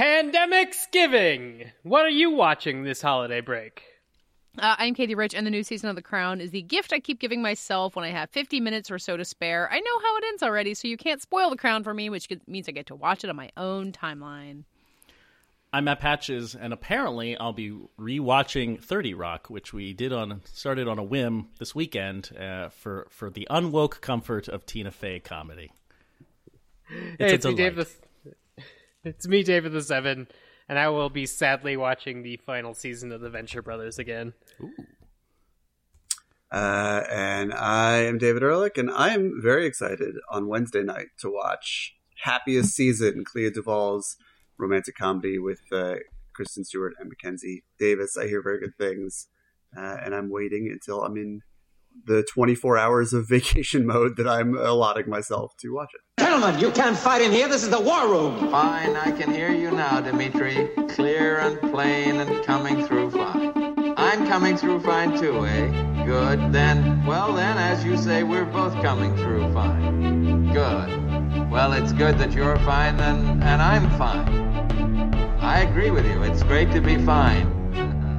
Pandemic's Giving. What are you watching this holiday break? Uh, I'm Katey Rich, and the new season of The Crown is the gift I keep giving myself when I have 50 minutes or so to spare. I know how it ends already, so you can't spoil The Crown for me, which means I get to watch it on my own timeline. I'm at Patches, and apparently I'll be rewatching Thirty Rock, which we did on started on a whim this weekend uh, for for the unwoke comfort of Tina Fey comedy. It's, hey, it's me, Dave the, It's me, David the Seven, and I will be sadly watching the final season of the Venture Brothers again. Uh, and I am David Ehrlich, and I am very excited on Wednesday night to watch Happiest Season, Clea Duvall's romantic comedy with uh, Kristen Stewart and Mackenzie Davis. I hear very good things, uh, and I'm waiting until I'm in the 24 hours of vacation mode that I'm allotting myself to watch it. Gentlemen, you can't fight in here. This is the war room. Fine, I can hear you now, Dimitri. Clear and plain and coming through fine. I'm coming through fine too, eh? Good. Then, well, then, as you say, we're both coming through fine. Good. Well, it's good that you're fine, then, and I'm fine. I agree with you. It's great to be fine.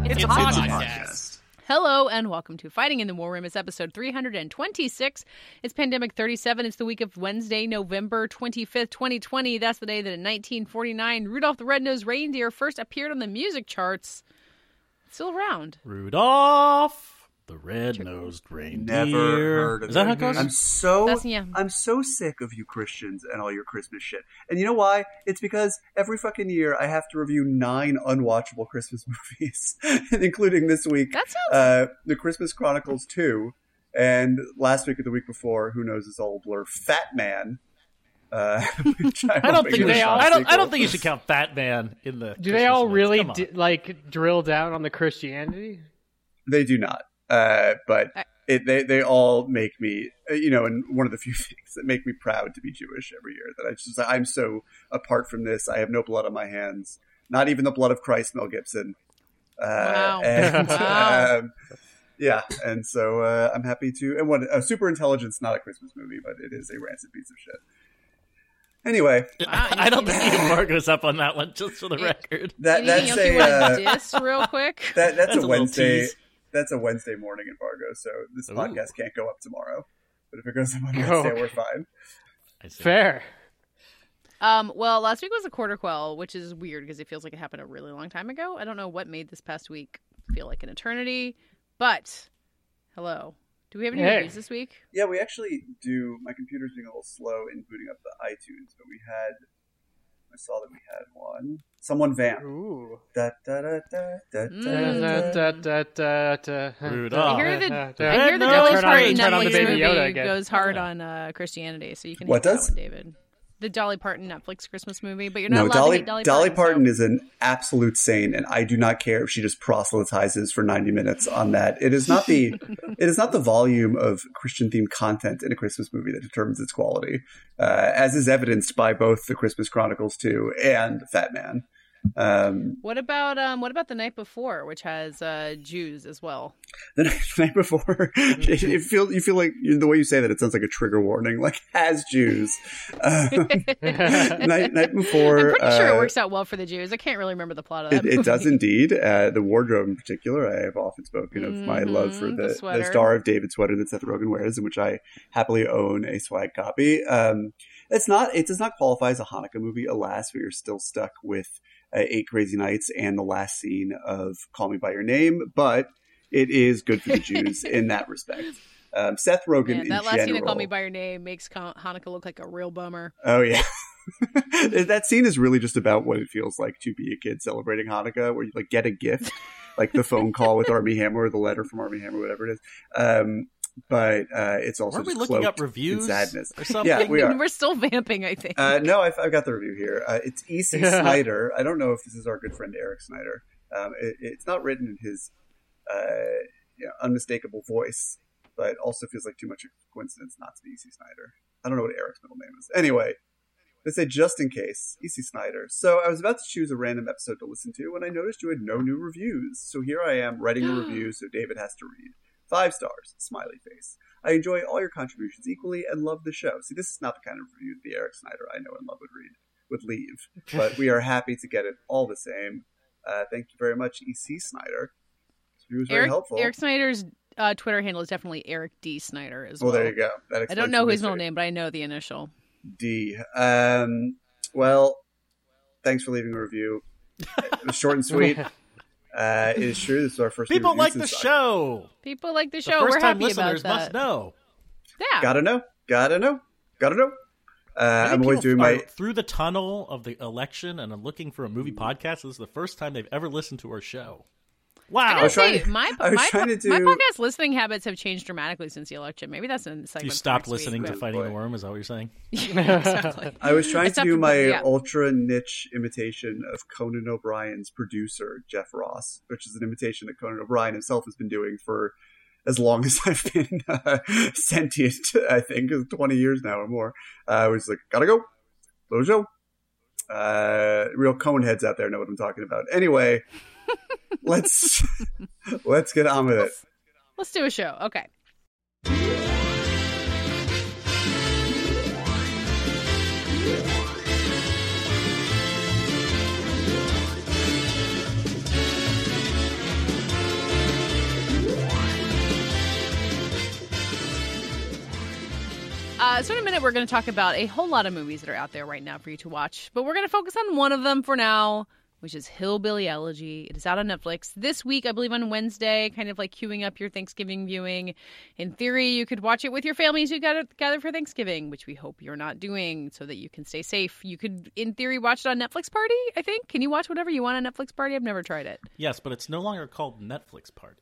It's, it's a podcast. podcast. Hello and welcome to Fighting in the War Room. It's episode 326. It's Pandemic 37. It's the week of Wednesday, November 25th, 2020. That's the day that in 1949, Rudolph the Red-Nosed Reindeer first appeared on the music charts. It's still around. Rudolph the red-nosed reindeer. Never heard of Is that how it goes? I'm so That's- yeah. I'm so sick of you Christians and all your Christmas shit. And you know why? It's because every fucking year I have to review nine unwatchable Christmas movies, including this week, That sounds. uh, The Christmas Chronicles two, and last week or the week before, who knows, this all blur, Fat Man. Uh, which I, I don't think they all, I don't. I don't think you should count Fat Man in the. Do they Christmas all list. really Come on. di- like drill down on the Christianity? They do not. Uh, but it, they they all make me, uh, you know, and one of the few things that make me proud to be Jewish every year. That I just I'm so apart from this. I have no blood on my hands, not even the blood of Christ, Mel Gibson. Uh, Wow. And, Wow. um, yeah, and so uh, I'm happy to. And what uh, Super Intelligence, not a Christmas movie, but it is a rancid piece of shit. Anyway, Wow, I don't anything think you else? can mark us up on that one, just for the Yeah. record. that Anything that's else you a want uh, to diss real quick? that that's, That's a a Wednesday. Tease. That's a Wednesday morning in Fargo, so this Ooh. podcast can't go up tomorrow. But if it goes up on Wednesday, okay. we're fine. I see. Fair. Um, well, last week was a quarter quell, which is weird because it feels like it happened a really long time ago. I don't know what made this past week feel like an eternity, but hello. Do we have any Hey. reviews this week? Yeah, we actually do. My computer's being a little slow in booting up the iTunes, but we had. I saw that we had one. Someone vamp. Ooh. Da, da, da, da, da, Mm. da, Da, da. da, da, da, da. Rudolph. I hear the, da, I hear the no, Dolly turn on- Parton turn on the Netflix movie goes hard on uh, Christianity, so you can What does? that one, David. The Dolly Parton Netflix Christmas movie, but you're not No, Dolly, Dolly, Dolly Parton. Parton so- is an absolute saint, and I do not care if she just proselytizes for ninety minutes on that. It is not the it is not the volume of Christian themed content in a Christmas movie that determines its quality, uh, as is evidenced by both the Christmas Chronicles two and Fat Man. Um, What about um? What about the night before, which has uh Jews as well? the night, before, it, it feel you feel like the way you say that it sounds like a trigger warning, like has Jews. Um, night, night before, I'm pretty sure it uh, works out well for the Jews. I can't really remember the plot of that. It, it does indeed. Uh, the wardrobe, in particular, I have often spoken of my love for Mhm, the, the the. Star of David sweater that Seth Rogen wears, in which I happily own a swag copy. Um, it's not. It does not qualify as a Hanukkah movie, alas. We are still stuck with uh, Eight Crazy Nights and the last scene of Call Me by Your Name, but it is good for the Jews in that respect. Um, Seth Rogen Man, that last general. scene of Call Me by Your Name makes Hanukkah look like a real bummer. Oh yeah. that scene is really just about what it feels like to be a kid celebrating Hanukkah, where you like get a gift, like the phone call with Armie Hammer or the letter from Armie Hammer, whatever it is. Um, but uh, it's also Weren't we just looking up reviews sadness. or something? Yeah, we are. We're still vamping, I think. Uh, no, I've, I've got the review here. Uh, it's E.C. Yeah. Snyder. I don't know if this is our good friend Eric Snyder. Um, it, it's not written in his uh, you know, unmistakable voice, but also feels like too much of a coincidence not to be E.C. Snyder. I don't know what Eric's middle name is. Anyway, they say just in case, E.C. Snyder. So I was about to choose a random episode to listen to when I noticed you had no new reviews. So here I am writing a review so David has to read. Five stars, smiley face. I enjoy all your contributions equally and love the show. See, this is not the kind of review the Eric Snyder I know and love would read. would leave. But we are happy to get it all the same. Uh, thank you very much, EC Snyder. He was very Eric, helpful. Eric Snyder's uh, Twitter handle is definitely Eric D Snyder as well. well, there you go. That I don't know his middle name, but I know the initial. D. Um, well, thanks for leaving a review. It was short and sweet. Uh, it is true. This is our first. People like the since- show. People like the The show. first We're time happy about listeners that. must know. Yeah. Gotta know. Gotta know. Gotta know. Uh, I'm always doing my. through the tunnel of the election and I'm looking for a movie podcast. This is the first time they've ever listened to our show. I Wow. gotta was trying say, to- my I was my, trying to my podcast listening habits have changed dramatically since the election. Maybe that's a segment. you stopped next week, listening to but- Fighting the. Worm. Is that what you're saying? Yeah, exactly. I was trying to do my yeah. ultra niche imitation of Conan O'Brien's producer, Jeff Ross, which is an imitation that Conan O'Brien himself has been doing for as long as I've been uh, sentient, I think, 20 years now or more. Uh, I was like, gotta go. Little show. Uh, real cone heads out there know what I'm talking about. Anyway, let's let's get on with it. Let's do a show. Okay. Uh, so in a minute, we're going to talk about a whole lot of movies that are out there right now for you to watch, but we're going to focus on one of them for now, which is Hillbilly Elegy. It is out on Netflix this week, I believe, on Wednesday, kind of like queuing up your Thanksgiving viewing. In theory, you could watch it with your families who gather, gather for Thanksgiving, which we hope you're not doing so that you can stay safe. You could, in theory, watch it on Netflix Party, I think. Can you watch whatever you want on Netflix Party? I've never tried it. Yes, but it's no longer called Netflix Party.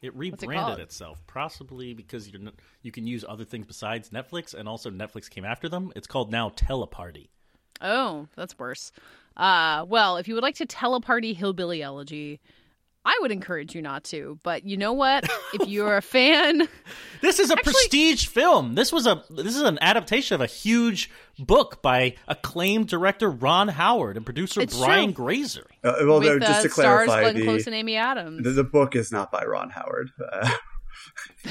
It it rebranded called? itself, possibly because you're you can use other things besides Netflix, and also Netflix came after them. It's called now Teleparty. Oh, that's worse. Uh, well, if you would like to teleparty Hillbilly Elegy, I would encourage you not to. But you know what? if you're a fan, This is a Actually- prestige film. This was a this is an adaptation of a huge book by acclaimed director Ron Howard and producer It's Brian true. Grazer. Uh, well, with just uh, to stars Glenn the, Close and Amy Adams. the, the book is not by Ron Howard. Uh,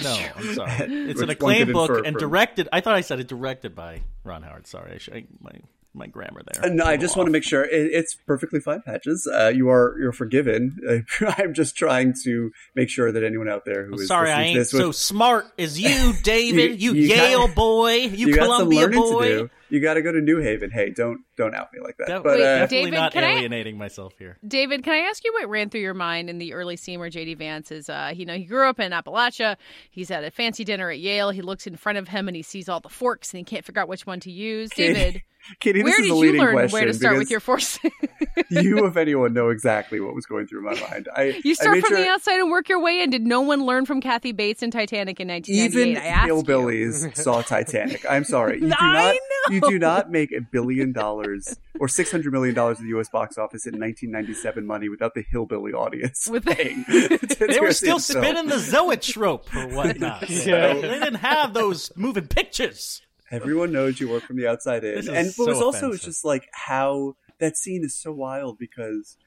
No, I'm sorry. It's an acclaimed book and from- directed. I thought I said it directed by Ron Howard. Sorry, I, should, I my my grammar there. no, I just little want to make sure it, it's perfectly fine, Patches. Uh, you are you're forgiven. Uh, I'm just trying to make sure that anyone out there who I'm is sorry, I listening to ain't this with- so smart as you, David. You- You, you got- Yale boy. You, you got some Columbia learning boy. To do. You got to go to New Haven. Hey, don't don't out me like that. That- but Wait, uh, definitely David, not can I- alienating myself here. David, can I ask you what ran through your mind in the early scene where JD Vance is, uh, you know, he grew up in Appalachia. He's at a fancy dinner at Yale. He looks in front of him and he sees all the forks and he can't figure out which one to use. Katie, David, Katie, where this is did you leading learn where to start with because your forks? you, if anyone, know exactly what was going through my mind. I you start made from sure the outside and work your way in. Did no one learn from Kathy Bates in Titanic in 1998? Even I asked hillbillies saw Titanic. I'm sorry. You do I not. Know. You do not make a billion dollars or six hundred million dollars in the U.S. box office in 1997 money without the hillbilly audience With- paying. They were still spinning the zoetrope or whatnot. Yeah. They didn't have those moving pictures. Everyone knows you work from the outside in, This is and what was also offensive. is just like how that scene is so wild because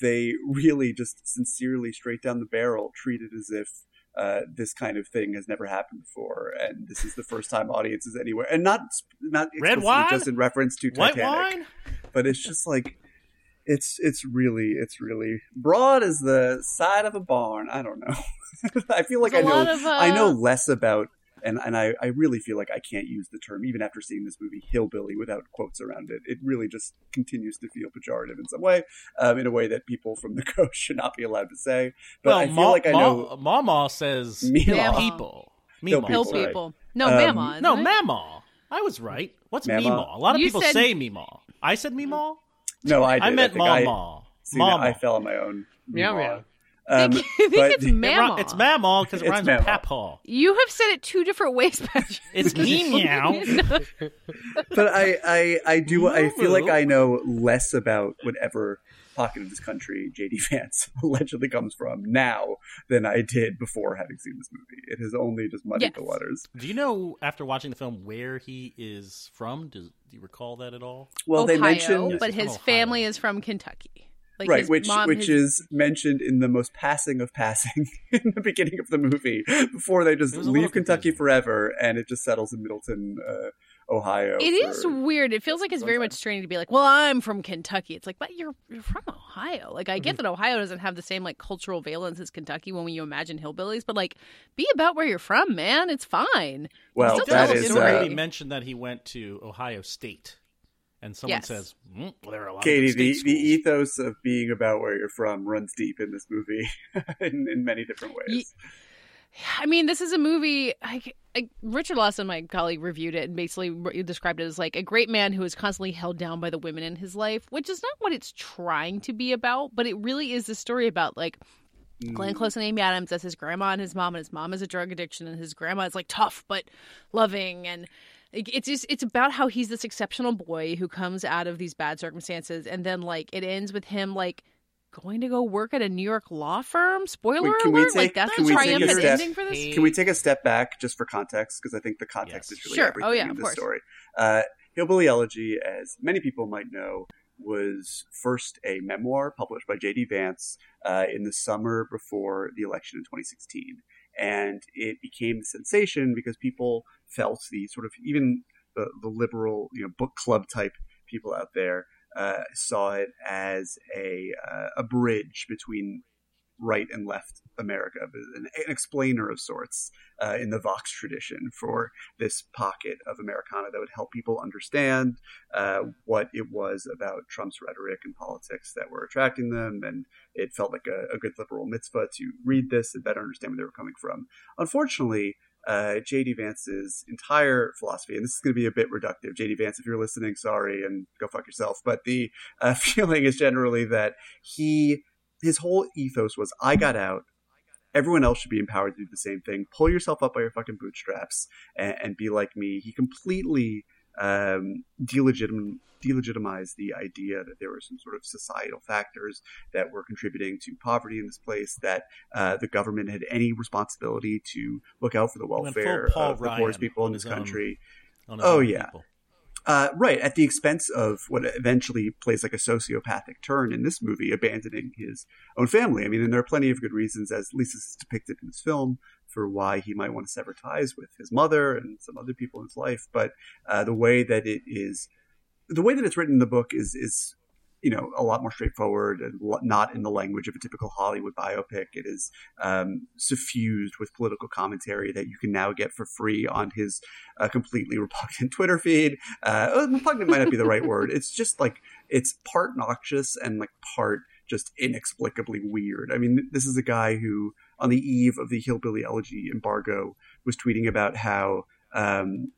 they really just sincerely, straight down the barrel, treat it as if. Uh, this kind of thing has never happened before, and this is the first time audiences anywhere, and not not Red wine? just in reference to White Titanic. wine? but it's just like it's it's really it's really broad as the side of a barn. I don't know. I feel like There's a I know of, uh, I know less about and and I, I really feel like I can't use the term even after seeing this movie hillbilly without quotes around it. It really just continues to feel pejorative in some way, um, in a way that people from the coast should not be allowed to say. But well, I feel Ma- like I Ma- know Mama says Meemaw. people. Hill Meemaw. Hill People, right. people. No, Um, Mama. No, it? Mama. I was right. What's Mama. Meemaw? A lot of You people said- say Meemaw. I said Meemaw? no, I did. I meant think I, Mama. see, Mama. I fell on my own. Meow, meemaw. meow. Um, I think but- it's It ri- Mama. It's Mamaw because it It's rhymes with Papaw. You have said it two different ways, Patrick. It's meow. but I, I, I do. I feel like I know less about whatever pocket of this country JD Vance allegedly comes from now than I did before having seen this movie. It has only just muddied the waters. Do you know after watching the film where he is from? Do, do you recall that at all? Well, Ohio, they mentioned but his Ohio. family is from Kentucky. Like right, which mom, which his- is mentioned in the most passing of passing in the beginning of the movie before they just It was a leave Kentucky forever and it just settles in Middletown, uh, Ohio. It is weird. It feels like it's very much training to be like, well, I'm from Kentucky. It's like, but you're you're from Ohio. Like, I get mm-hmm. that Ohio doesn't have the same like cultural valence as Kentucky when you imagine hillbillies, but like, be about where you're from, man. It's fine. Well, that is. Uh, mentioned that he went to Ohio State and someone yes. says, mm, well, there are a lot Katie, the, the ethos of being about where you're from runs deep in this movie in, in many different ways. I mean, this is a movie. I, I, Richard Lawson, my colleague, reviewed it and basically described it as like a great man who is constantly held down by the women in his life, which is not what it's trying to be about, but it really is a story about like mm. Glenn Close and Amy Adams as his grandma and his mom, and his mom has a drug addiction, and his grandma is like tough but loving, and it's just it's about how he's this exceptional boy who comes out of these bad circumstances, and then like it ends with him like going to go work at a New York law firm. Spoiler Wait, alert! Take, like that's the triumphant ending for this. Can we take a step back just for context? Because I think the context yes. is really sure. everything oh, yeah, in this story. Uh, Hillbilly Elegy, as many people might know, was first a memoir published by J.D. Vance uh, in the summer before the election in 2016, and it became a sensation because people felt the sort of even the, the liberal, you know, book club type people out there uh, saw it as a uh, a bridge between right and left America, an, an explainer of sorts uh, in the Vox tradition for this pocket of Americana that would help people understand uh, what it was about Trump's rhetoric and politics that were attracting them. And it felt like a, a good liberal mitzvah to read this and better understand where they were coming from. Unfortunately, uh, J.D. Vance's entire philosophy, and this is going to be a bit reductive. J.D. Vance, if you're listening, sorry, and go fuck yourself. But the uh, feeling is generally that he, his whole ethos was, I got out. Everyone else should be empowered to do the same thing. Pull yourself up by your fucking bootstraps and, and be like me. He completely um, delegitim- delegitimize the idea that there were some sort of societal factors that were contributing to poverty in this place, that uh, the government had any responsibility to look out for the welfare of the poorest people in this country. Own, oh, yeah. Uh, right, at the expense of what eventually plays like a sociopathic turn in this movie, abandoning his own family. I mean, and there are plenty of good reasons, as Lisa is depicted in this film, for why he might want to sever ties with his mother and some other people in his life. But uh, the way that it is, the way that it's written in the book is is you know a lot more straightforward and not in the language of a typical Hollywood biopic. It is um, suffused with political commentary that you can now get for free on his uh, completely repugnant Twitter feed. Uh, repugnant might not be the right word. It's just like it's part noxious and like part just inexplicably weird. I mean, this is a guy who on the eve of the Hillbilly Elegy embargo, was tweeting about how um,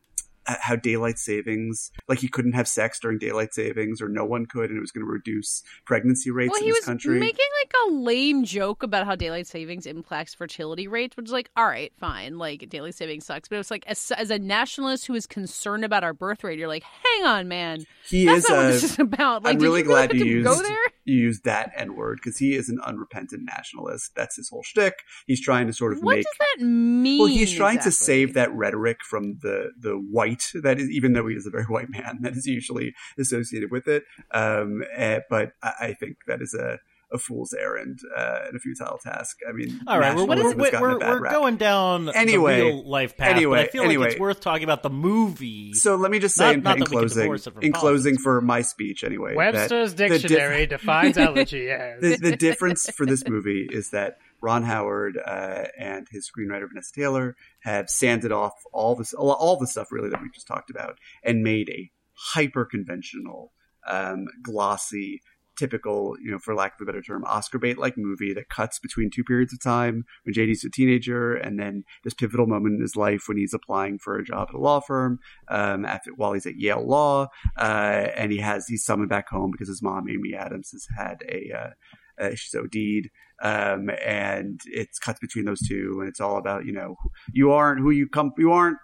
how daylight savings, like he couldn't have sex during daylight savings, or no one could, and it was going to reduce pregnancy rates well, in this country. Making like a lame joke about how daylight savings impacts fertility rates, which is like, all right, fine, like daylight savings sucks, but it was like as, as a nationalist who is concerned about our birth rate, you're like, hang on, man, he That's is. Not a, what this is about. Like, I'm really glad you, used go there? you used that n word because he is an unrepentant nationalist. That's his whole shtick. He's trying to sort of what make. What does that mean? Well, he's trying exactly? to save that rhetoric from the the white that is, even though he is a very white man, that is usually associated with it. Um, uh, but I, I think that is a a fool's errand uh, and a futile task. I mean, all right, we're, we're, we're, we're going down anyway, real life path. Anyway, I feel anyway. like it's worth talking about the movie. So let me just say not, in, in closing, in politics. closing for my speech anyway. Webster's dictionary dif- defines elegy as the, the difference for this movie is that Ron Howard uh, and his screenwriter Vanessa Taylor have sanded off all this, all the stuff really that we just talked about, and made a hyper conventional, um, glossy, typical, you know, for lack of a better term, Oscar bait like movie that cuts between two periods of time when JD's a teenager and then this pivotal moment in his life when he's applying for a job at a law firm um, after, while he's at Yale Law. Uh, and he has, he's summoned back home because his mom, Amy Adams, has had a, uh, uh, she's OD'd. Um, and it cuts between those two, and it's all about you know you aren't who you come you aren't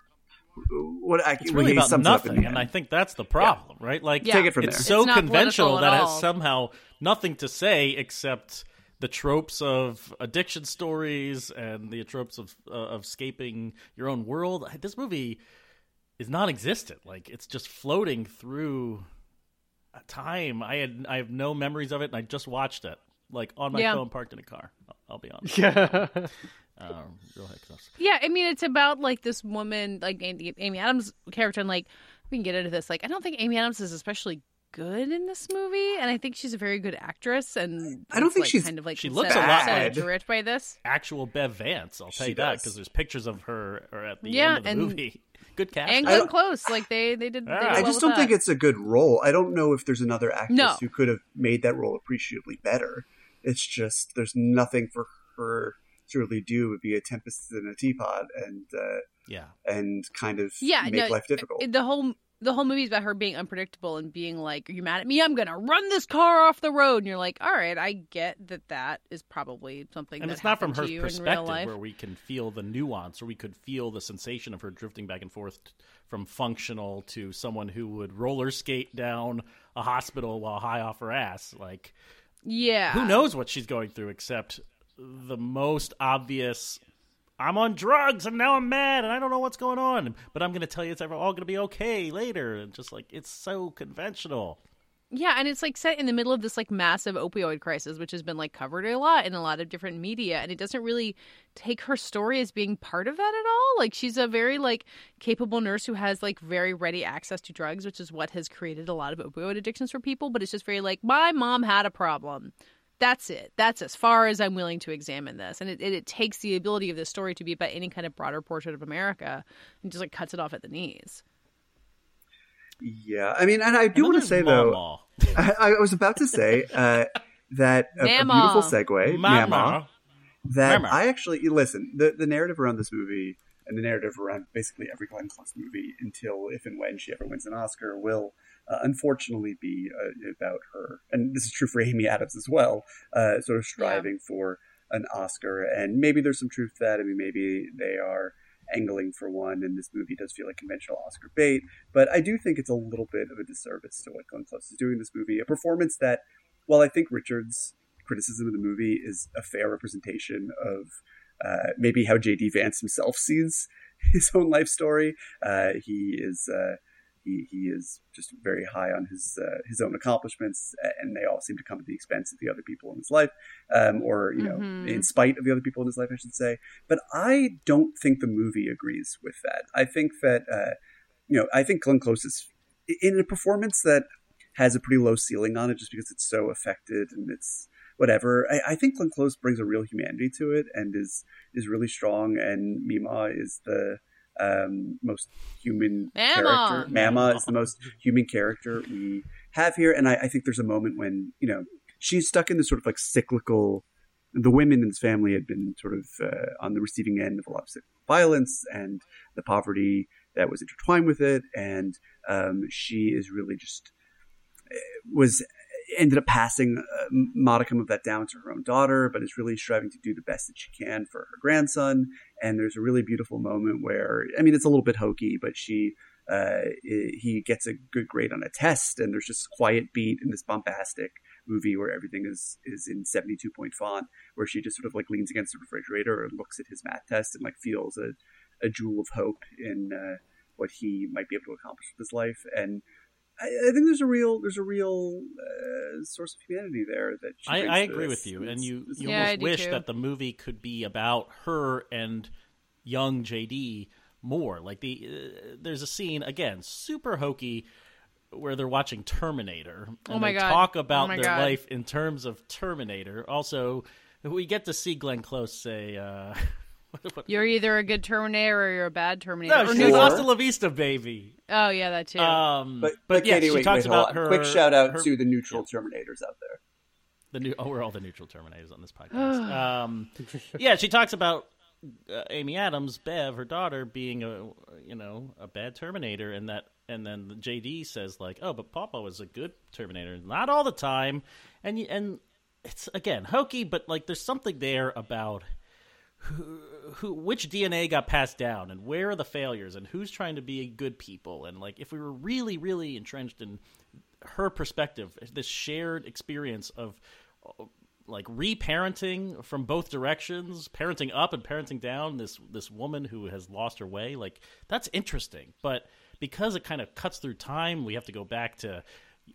what I, it's really about nothing, and I think that's the problem, yeah. right? Like, yeah. take it from it's there. so it's conventional that it has somehow nothing to say except the tropes of addiction stories and the tropes of uh, of escaping your own world. This movie is non-existent. Like, it's just floating through time. I had I have no memories of it, and I just watched it like on my yeah. phone, parked in a car. I'll, I'll be honest. Yeah. Um, real Yeah, I mean, it's about like this woman, like Amy Adams' character, and like we can get into this. Like, I don't think Amy Adams is especially good in this movie, and I think she's a very good actress. And I don't think like, she's kind of like she looks set, a lot like- rich by this. Actual Bev Vance, I'll tell She you that because there's pictures of her or at the Yeah, end of the and- movie. Good cast. And good Glenn Close, like they they did. They did I well I just don't that. think it's a good role. I don't know if there's another actress No. who could have made that role appreciably better. It's just there's nothing for her to really do would be a tempest in a teapot and uh, yeah. and kind of yeah, make no, life difficult. The whole the whole movie is about her being unpredictable and being like, "Are you mad at me? I'm gonna run this car off the road." And you're like, "All right, I get that. That is probably something." And that it's not from her to you in real perspective where we can feel the nuance or we could feel the sensation of her drifting back and forth from functional to someone who would roller skate down a hospital while high off her ass. Like, Yeah, who knows what she's going through except the most obvious I'm on drugs and now I'm mad and I don't know what's going on, but I'm going to tell you it's all going to be okay later. And just like it's so conventional. Yeah, and it's like set in the middle of this like massive opioid crisis, which has been like covered a lot in a lot of different media, and it doesn't really take her story as being part of that at all. Like she's a very like capable nurse who has like very ready access to drugs, which is what has created a lot of opioid addictions for people. But it's just very like my mom had a problem. That's it. That's as far as I'm willing to examine this, and it, it, it takes the ability of this story to be about any kind of broader portrait of America and just like cuts it off at the knees. yeah, I mean, and I do want to at say though, Mama. I, I was about to say uh, that a, a beautiful segue, Mama. Mama, that Mama. I actually listen. The the narrative around this movie and the narrative around basically every Glenn Close movie until if and when she ever wins an Oscar will uh, unfortunately be uh, about her, and this is true for Amy Adams as well. Uh, sort of striving for an Oscar, and maybe there's some truth to that. I mean, maybe they are angling for one, and this movie does feel like conventional Oscar bait. But I do think it's a little bit of a disservice to what Glenn Close is doing in this movie. A performance that, while I think Richard's criticism of the movie is a fair representation of uh, maybe how J.D. Vance himself sees his own life story. Uh, he is uh, he, he is just very high on his uh, his own accomplishments, and they all seem to come at the expense of the other people in his life, um, or you know, Mhm. in spite of the other people in his life, I should say. But I don't think the movie agrees with that. I think that uh, you know, I think Glenn Close is in a performance that has a pretty low ceiling on it, just because it's so affected and it's whatever. I, I think Glenn Close brings a real humanity to it and is is really strong. And Mima is the um, most human Mama. character. Mama is the most human character we have here. And I, I think there's a moment when you know she's stuck in this sort of like cyclical. The women in this family had been sort of uh, on the receiving end of a lot of violence and the poverty that was intertwined with it, and um, she is really just uh, was ended up passing a modicum of that down to her own daughter, but is really striving to do the best that she can for her grandson. And there's a really beautiful moment where, I mean, it's a little bit hokey, but she, uh, he gets a good grade on a test, and there's just quiet beat in this bombastic movie where everything is is in 72 point font, where she just sort of like leans against the refrigerator and looks at his math test and like feels a, a jewel of hope in uh, what he might be able to accomplish with his life. And I, I think there's a real there's a real uh, source of humanity there that she I, I agree with you, and you you Yeah, almost wish too. that the movie could be about her and young JD more. Like the uh, there's a scene again, super hokey, where they're watching Terminator, and Oh my they God. talk Oh about my their God. life in terms of Terminator. Also, we get to see Glenn Close say. Uh, what- what- You're either a good Terminator or you're a bad Terminator. no, or she's neutral. Hasta La Vista, baby. Oh yeah, that too. Um, But, but, but, yeah, Katie, she wait, talks wait, about her. Quick shout out her- to the neutral Terminators out there. The new, oh, we're all the neutral terminators on this podcast. um, yeah, she talks about uh, Amy Adams, Bev, her daughter, being a you know a bad Terminator, and that, and then JD says like, oh, but Papa was a good Terminator, not all the time, and and it's again hokey, but like there's something there about who, who which DNA got passed down and where are the failures and who's trying to be good people and like if we were really really entrenched in her perspective this shared experience of uh, like reparenting from both directions parenting up and parenting down this this woman who has lost her way like that's interesting but because it kind of cuts through time we have to go back to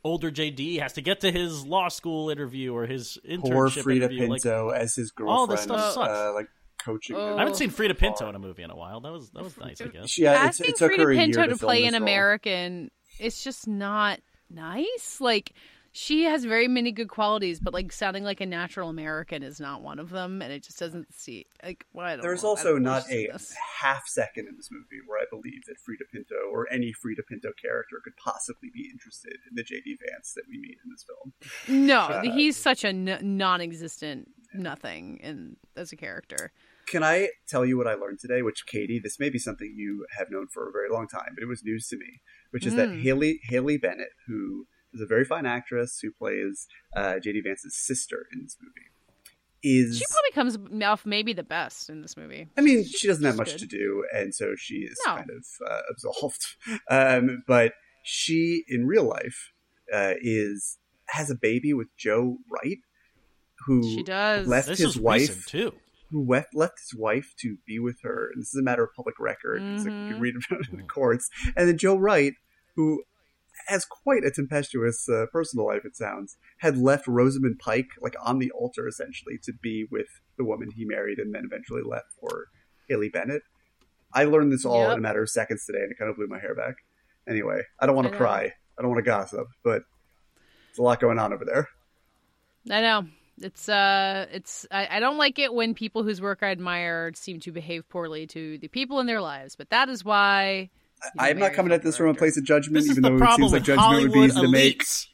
older JD has to get to his law school interview or his internship Poor Freida interview like Pinto as his girlfriend. all this stuff sucks. Uh, like coaching. Oh. I haven't seen Freida Pinto in a movie in a while. That was that was nice, I guess. Yeah, Asking it, it took her a Pinto year to, to, play film an role. American, it's just not nice. Like she has very many good qualities, but like sounding like a natural American is not one of them, and it just doesn't see like. Well, I There's know. Also don't know. not It's a just- half second in this movie where I believe that Freida Pinto or any Freida Pinto character could possibly be interested in the JD Vance that we meet in this film. No, he's such a n- non-existent nothing in as a character. Can I tell you what I learned today? Which, Katie, this may be something you have known for a very long time, but it was news to me. Which is that Mm. Haley Haley Bennett, who is a very fine actress who plays uh, JD Vance's sister in this movie, is She probably comes off maybe the best in this movie. I mean, she doesn't have much good. to do, and so she is No. kind of uh, absolved. Um, but she, in real life, uh, is has a baby with Joe Wright, who She does. left This his wife too. Who left, left his wife to be with her. And this is a matter of public record. It's like you can read about it in the courts. And then Joe Wright, who has quite a tempestuous uh, personal life, it sounds, had left Rosamund Pike like on the altar essentially to be with the woman he married, and then eventually left for Haley Bennett. I learned this all Yep. in a matter of seconds today, and it kind of blew my hair back. Anyway, I don't want to know. cry. I don't want to gossip, but there's a lot going on over there. I know. It's uh it's I, I don't like it when people whose work I admire seem to behave poorly to the people in their lives, but that is why I am not coming at this from a place of judgment, This is even the though it problem seems like with judgment would be Hollywood easy to make. elites.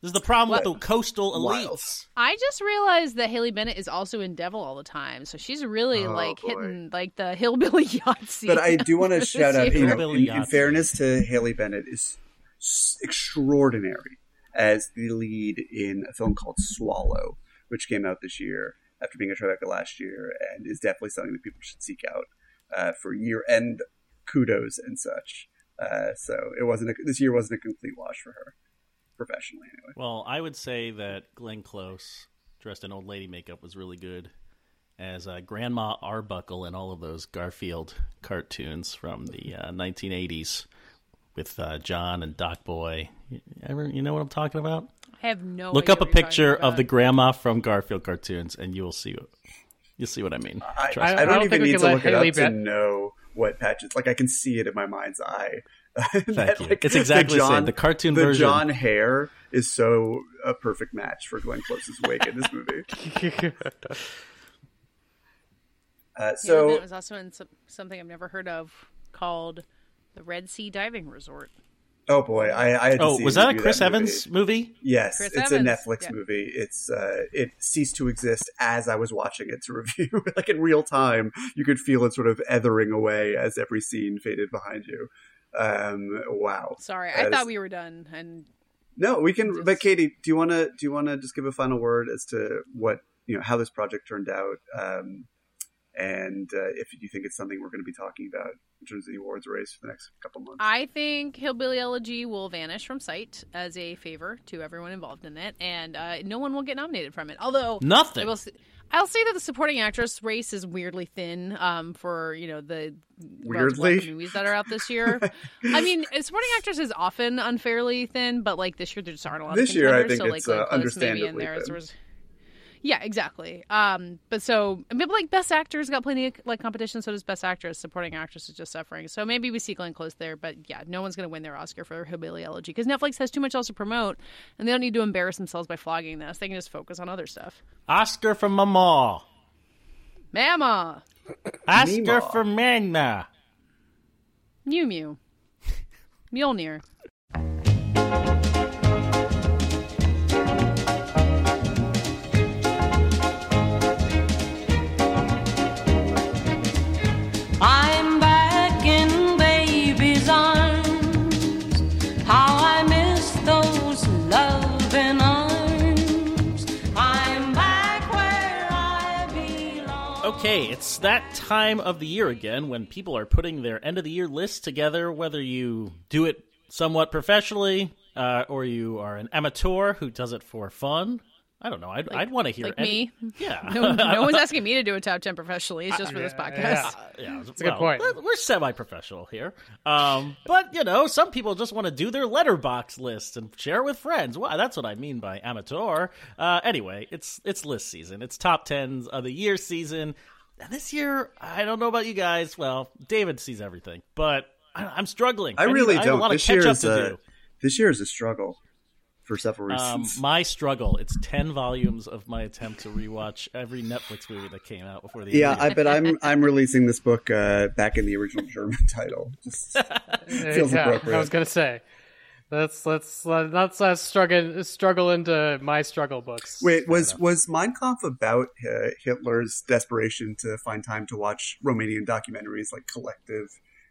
This is the problem with the coastal Wild. elites. I just realized that Haley Bennett is also in Devil all the time, so she's really Oh, like boy. hitting like the hillbilly Yahtzee. But I do want to shout out, you know, in, in fairness to Haley Bennett, is extraordinary as the lead in a film called Swallow, which came out this year after being a Tribeca last year, and is definitely something that people should seek out uh, for year-end kudos and such. Uh, so it wasn't a, this year wasn't a complete wash for her, professionally anyway. Well, I would say that Glenn Close, dressed in old lady makeup, was really good as uh, Grandma Arbuckle in all of those Garfield cartoons from the uh, 1980s with uh, John and Doc Boy. You, ever, you know what I'm talking about? I have no. Look idea up a what picture of the grandma from Garfield cartoons, and you will see. You'll see what I mean. I, Trust I, don't, don't even need to let look it Haley up to Bet- know what patches. Like I can see it in my mind's eye. Thank you. It's exactly the same. The cartoon the version. John hair is so a perfect match for Glenn Close's wig in this movie. Uh, Haley so it was also in some, something I've never heard of called the Red Sea Diving Resort. Oh boy, I, I had to Oh, see was that a Chris movie. Evans movie? Yes, Chris it's Evans, a Netflix yeah. movie. It's uh, it ceased to exist as I was watching it to review. like in real time, you could feel it sort of ethering away as every scene faded behind you. Um, wow. Sorry, That I thought is- we were done, and No, we can. Just- But Katie, do you want to do you want to just give a final word as to what you know how this project turned out, um, and uh, if you think it's something we're going to be talking about in terms of the awards race for the next couple months? I think Hillbilly Elegy will vanish from sight as a favor to everyone involved in it, and uh, no one will get nominated from it. Although I Nothing. will, s- I'll say that the supporting actress race is weirdly thin um, for you know the Weirdly? movies that are out this year. I mean, supporting actress is often unfairly thin, but like this year there just aren't a lot. This of year, I think so, it's, like, uh, Glenn maybe in understandably there. as thin. Was- yeah, exactly. Um, but so I mean, like best actors got plenty of like competition. So does best actress. Supporting actress is just suffering. So maybe we see Glenn Close there, but yeah, no one's gonna win their Oscar for Hillbilly Elegy because Netflix has too much else to promote, and they don't need to embarrass themselves by flogging this. They can just focus on other stuff. Oscar for Mama. Mama, Oscar Meemaw. for Magna. Mew Mew, Mjolnir. Okay, it's that time of the year again when people are putting their end of the year lists together, whether you do it somewhat professionally uh, or you are an amateur who does it for fun. I don't know. I'd, I'd want to hear like any- me. Yeah. No, no one's asking me to do a top ten professionally. It's just for this podcast. yeah, a good point. We're, we're semi-professional here, um, but you know, some people just want to do their Letterboxd list and share it with friends. Well, that's what I mean by amateur. Uh, anyway, it's it's list season. It's top tens of the year season. And this year, I don't know about you guys. Well, David sees everything, but I, am struggling. I, I really need, don't. I have a lot this of catch year is a, do. This year is a struggle for several Um, reasons. my struggle. It's ten volumes of my attempt to rewatch every Netflix movie that came out before the yeah, I of bet I'm I'm releasing this book uh, back in the original German title. Just feels yeah, appropriate. I was gonna say. Let's let's let's uh, struggle struggle into my struggle books. Wait, was was Mein Kampf about uh, Hitler's desperation to find time to watch Romanian documentaries like Collective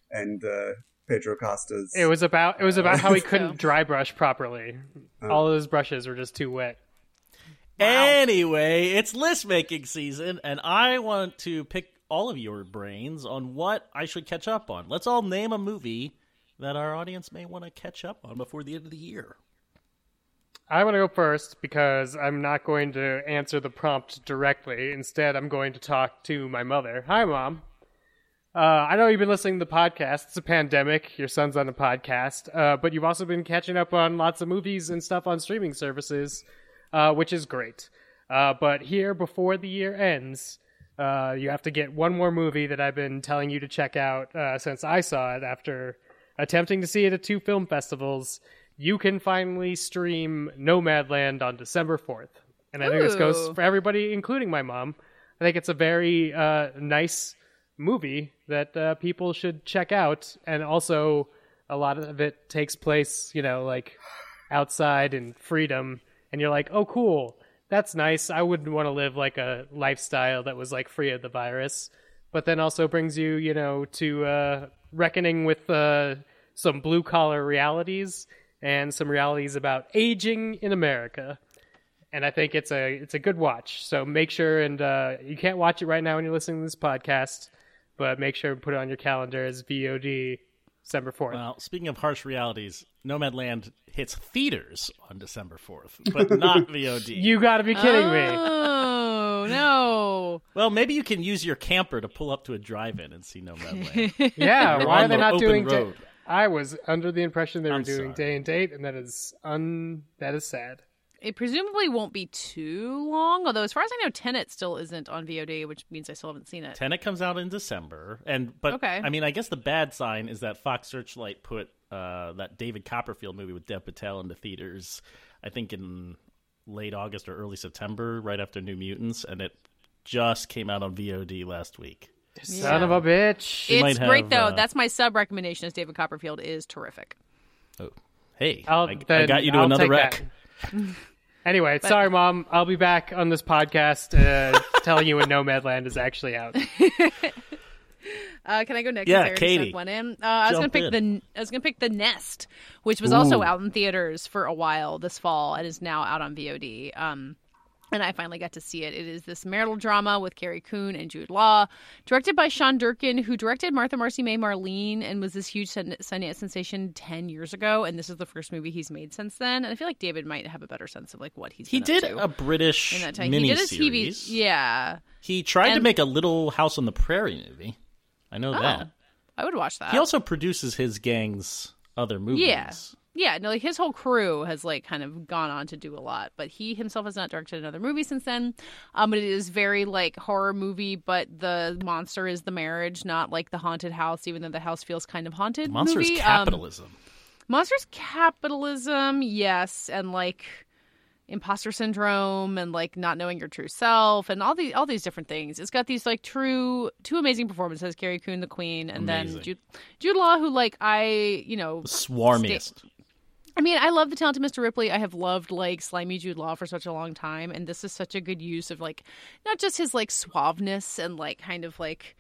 and uh, Pedro Costa's? It was about it was about how he couldn't dry brush properly. All of his brushes were just too wet. Anyway, it's list making season, and I want to pick all of your brains on what I should catch up on. Let's all name a movie that our audience may want to catch up on before the end of the year. I want to go first because I'm not going to answer the prompt directly. Instead, I'm going to talk to my mother. Hi, mom. Uh, I know you've been listening to the podcast. It's a pandemic. Your son's on a podcast, uh, but you've also been catching up on lots of movies and stuff on streaming services, uh, which is great. Uh, but here, before the year ends, uh, you have to get one more movie that I've been telling you to check out uh, since I saw it after attempting to see it at two film festivals. You can finally stream Nomadland on December 4th. And I think this goes for everybody, including my mom. I think it's a very uh, nice movie that uh, people should check out. And also, a lot of it takes place, you know, like outside and freedom. And you're like, oh, cool. That's nice. I wouldn't want to live like a lifestyle that was like free of the virus. But then also brings you, you know, to uh, reckoning with uh, some blue collar realities and some realities about aging in America and I think it's a it's a good watch. So make sure and uh, you can't watch it right now when you're listening to this podcast, but make sure and put it on your calendar as VOD December fourth. Well, speaking of harsh realities, Nomadland hits theaters on December 4th, but not VOD. you got to be kidding me! No! well, maybe you can use your camper to pull up to a drive-in and see Nomadland. Yeah, You're why are on they not doing? Da- road. I was under the impression they were I'm doing sorry. day and date, and that is un that is sad. It presumably won't be too long. Although, as far as I know, Tenet still isn't on VOD, which means I still haven't seen it. Tenet comes out in December, and but Okay. I mean, I guess the bad sign is that Fox Searchlight put uh, that David Copperfield movie with Dev Patel into theaters. I think in late August or early September, right after New Mutants, and it just came out on VOD last week. Son of a bitch! You It's might great have, though. uh, That's my sub recommendation. Is David Copperfield is terrific. Oh, hey, I'll, I, I got you to I'll another take rec. that. Anyway, sorry, mom. I'll be back on this podcast uh, telling you when Nomadland is actually out. Uh, can I go next? Yeah, Katie. One in. Uh, I was gonna pick the. I was gonna pick the Nest, which was also out in theaters for a while this fall and is now out on VOD. Um, and I finally got to see it. It is this marital drama with Carrie Coon and Jude Law, directed by Sean Durkin, who directed Martha Marcy May Marlene and was this huge Sun- Sundance sensation ten years ago. And this is the first movie he's made since then. And I feel like David might have a better sense of like what he's. He did a British in that time. mini He did a TV. Yeah. He tried to make a Little House on the Prairie movie. I know Oh, that. I would watch that. He also produces his gang's other movies. Yeah. Yeah, no, like his whole crew has like kind of gone on to do a lot, but he himself has not directed another movie since then. Um, but it is very like horror movie, but the monster is the marriage, not like the haunted house, even though the house feels kind of haunted. Monsters movie. Um, capitalism. monsters capitalism, yes, and like imposter syndrome and like not knowing your true self and all these all these different things. It's got these like true two amazing performances, Carrie Coon the Queen and Amazing. then Jude, Jude Law who like I, you know, Swarmiest. I mean, I love the talented Mr. Ripley. I have loved like slimy Jude Law for such a long time, and this is such a good use of like not just his like suaveness and like kind of like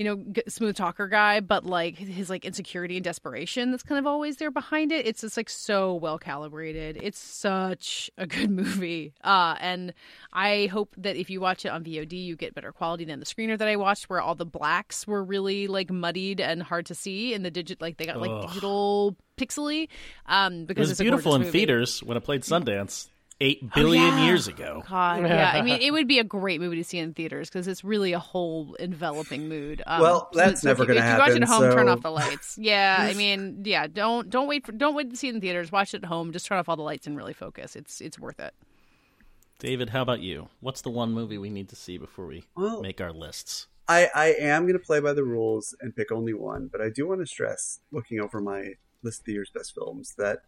you know smooth talker guy, but like his like insecurity and desperation that's kind of always there behind it. It's just like so well calibrated. It's such a good movie, uh, and I hope that if you watch it on VOD, you get better quality than the screener that I watched, where all the blacks were really like muddied and hard to see, and the digit like they got like Ugh. digital pixely. Um, It because was it's a beautiful in movie. theaters when it played Sundance eight billion yeah. years ago. God, yeah. I mean, it would be a great movie to see in theaters because it's really a whole enveloping mood. Um, Well, that's never if you- gonna If you watch it at home, turn off the lights. Yeah, I mean, yeah. Don't don't wait for don't wait to see it in theaters. Watch it at home. Just turn off all the lights and really focus. It's it's worth it. David, how about you? What's the one movie we need to see before we Well- make our lists? I, I am going to play by the rules and pick only one, but I do want to stress, looking over my list of the year's best films, that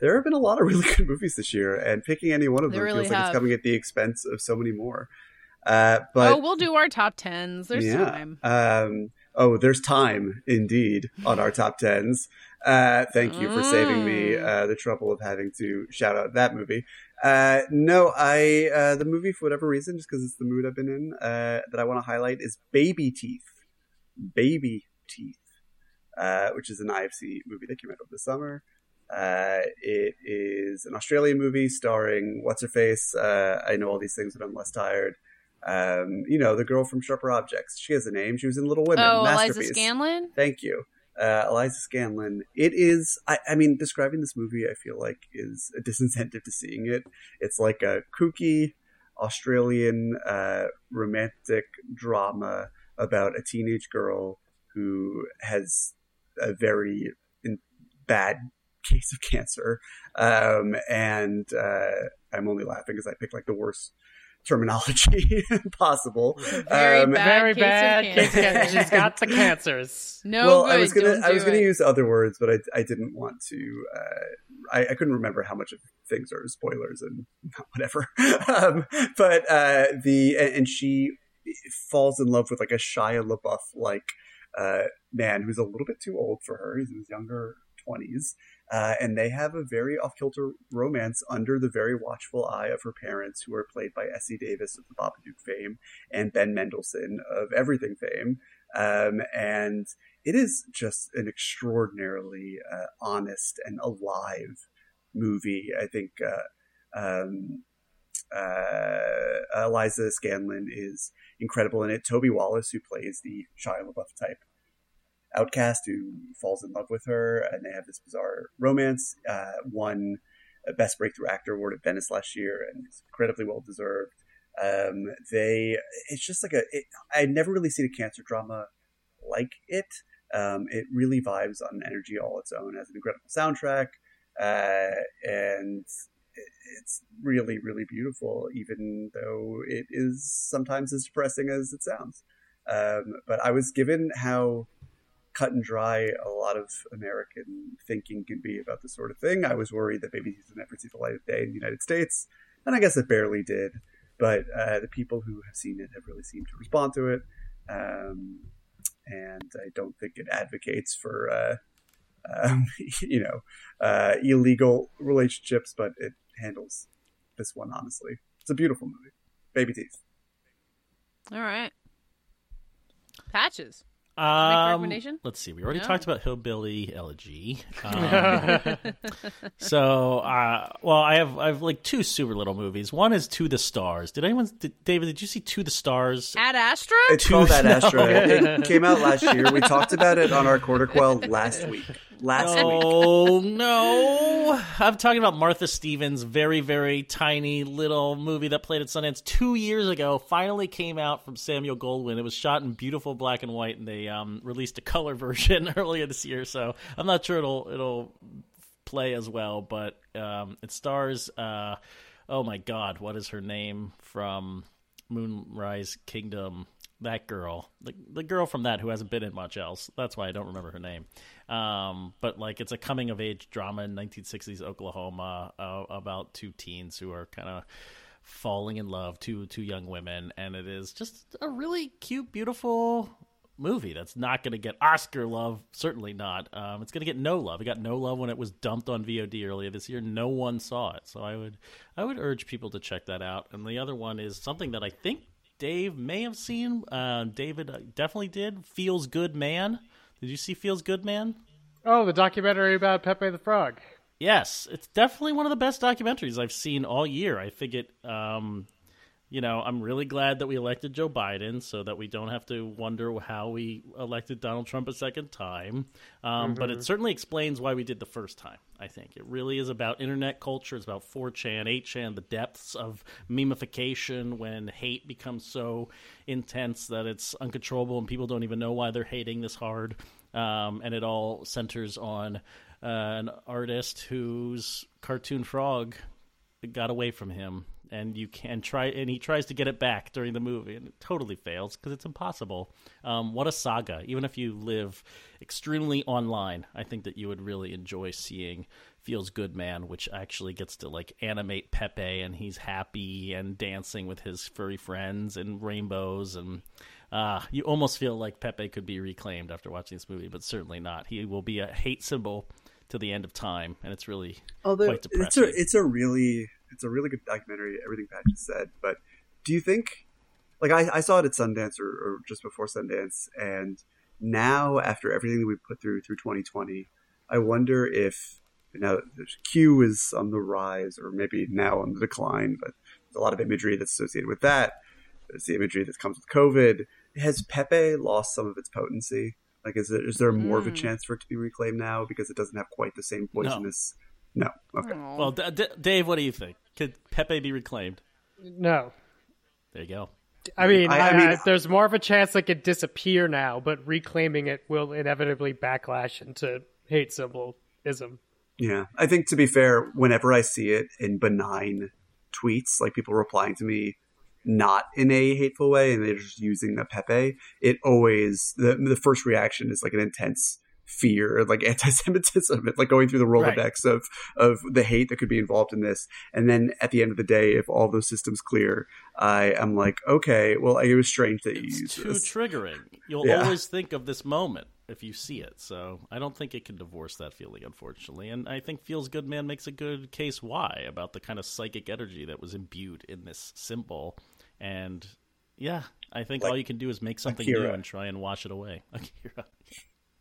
there have been a lot of really good movies this year, and picking any one of them really feels like it's coming at the expense of so many more. Uh, but oh, we'll do our top tens. There's yeah, time. Um, oh, there's time indeed on our top tens. Uh, thank you for saving me Mm. uh, the trouble of having to shout out that movie. Uh, no, I uh, the movie for whatever reason, just because it's the mood I've been in, uh, that I want to highlight is Baby Teeth. Baby Teeth, uh, which is an IFC movie that came out over the summer. Uh, it is an Australian movie starring what's her face. Uh, I know all these things, but I'm less tired. Um, you know the girl from Sharper Objects. She has a name. She was in Little Women. Oh, Eliza Scanlen. Thank you. Uh, Eliza Scanlen. It is, I, I mean, describing this movie, I feel like is a disincentive to seeing it. It's like a kooky Australian uh, romantic drama about a teenage girl who has a very in, bad case of cancer. Um, and uh, I'm only laughing because I picked like the worst terminology possible. Very Um, bad Very case of bad cancer. case of cancer. She's got the cancers. No well, good. I was gonna Don't I was gonna it. use other words, but I I didn't want to. Uh, I, I couldn't remember how much of things are spoilers and whatever. um, but uh, the and she falls in love with like a Shia LaBeouf like uh, man who's a little bit too old for her. He's in his younger twenties. Uh, and they have a very off-kilter romance under the very watchful eye of her parents, who are played by Essie Davis of the Babadook fame and Ben Mendelsohn of Everything fame. Um, and it is just an extraordinarily uh, honest and alive movie. I think uh, um, uh, Eliza Scanlen is incredible in it. Toby Wallace, who plays the Shia LaBeouf type outcast, who falls in love with her, and they have this bizarre romance. Uh, won a Best Breakthrough Actor award at Venice last year, and it's incredibly well deserved. Um, they, it's just like a. It, I'd never really seen a cancer drama like it. Um, it really vibes on energy all its own. It has an incredible soundtrack, uh, and it's really, really beautiful, even though it is sometimes as depressing as it sounds. Um, but I was given how cut and dry a lot of American thinking can be about this sort of thing. I was worried that Baby Teeth would never see the light of day in the United States, and I guess it barely did. But uh, the people who have seen it have really seemed to respond to it, um, and I don't think it advocates for uh, um, you know uh, illegal relationships, but it handles this one honestly. It's a beautiful movie, Baby Teeth. All right. Patches. Um, recommendation? Let's see. We already No? talked about Hillbilly Elegy. Um, so, uh, well, I have I have like two super little movies. One is To the Stars. Did anyone, did, David? Did you see To the Stars? Ad Astra? It's called that Astra. It came out last year. We talked about it on our quarter quell last week. Last week. Oh no! I'm talking about Martha Stephens' very, very tiny little movie that played at Sundance two years ago. Finally came out from Samuel Goldwyn. It was shot in beautiful black and white, and they um, released a color version earlier this year. So I'm not sure it'll it'll play as well, but um, it stars. Uh, oh my God, what is her name from Moonrise Kingdom? That girl, the the girl from that who hasn't been in much else. That's why I don't remember her name. Um, but like it's a coming of age drama in 1960s Oklahoma uh, about two teens who are kind of falling in love, two two young women, and it is just a really cute, beautiful movie that's not going to get Oscar love. Certainly not. Um, it's going to get no love. It got no love when it was dumped on VOD earlier this year. No one saw it, so I would I would urge people to check that out. And the other one is something that I think Dave may have seen. Uh, David uh, definitely did. Feels Good Man. Did you see Feels Good Man? Oh, the documentary about Pepe the Frog. Yes, it's definitely one of the best documentaries I've seen all year. I think it, um, you know, I'm really glad that we elected Joe Biden so that we don't have to wonder how we elected Donald Trump a second time. Um, But it certainly explains why we did the first time, I think. It really is about internet culture. It's about 4chan, 8chan, the depths of memification when hate becomes so intense that it's uncontrollable and people don't even know why they're hating this hard. Um, and it all centers on uh, an artist whose cartoon frog got away from him and you can try, and he tries to get it back during the movie, and it totally fails because it's impossible. Um, what a saga! Even if you live extremely online, I think that you would really enjoy seeing feels good man which actually gets to like animate pepe and he's happy and dancing with his furry friends and rainbows and uh, you almost feel like pepe could be reclaimed after watching this movie but certainly not he will be a hate symbol to the end of time and it's really Although quite it's a it's a really it's a really good documentary. Everything Pat just said, but do you think like I, I saw it at Sundance or, or just before Sundance, and now after everything that we've put through through 2020, I wonder if now Q is on the rise or maybe now on the decline, but there's a lot of imagery that's associated with that. There's the imagery that comes with COVID. Has Pepe lost some of its potency? Like, is there, is there more of a hmm. chance for it to be reclaimed now because it doesn't have quite the same poisonous? No. Okay. well D- D- dave what do you think could pepe be reclaimed No. there you go I mean, I- I, I mean- I- there's more of a chance it could disappear now, but reclaiming it will inevitably backlash into hate symbolism. Yeah, I think to be fair, whenever I see it in benign tweets, like people replying to me not in a hateful way and they're just using the Pepe, it always the the first reaction is like an intense fear, like anti-Semitism, It's like going through the Rolodex of of the hate that could be involved in this. And then at the end of the day, if all those systems clear, I am like, okay, well, it was strange that you it's used too this. triggering you'll Yeah. always think of this moment if you see it so i don't think it can divorce that feeling unfortunately and i think feels good man makes a good case why about the kind of psychic energy that was imbued in this symbol and yeah i think Like all you can do is make something new and try and wash it away Akira.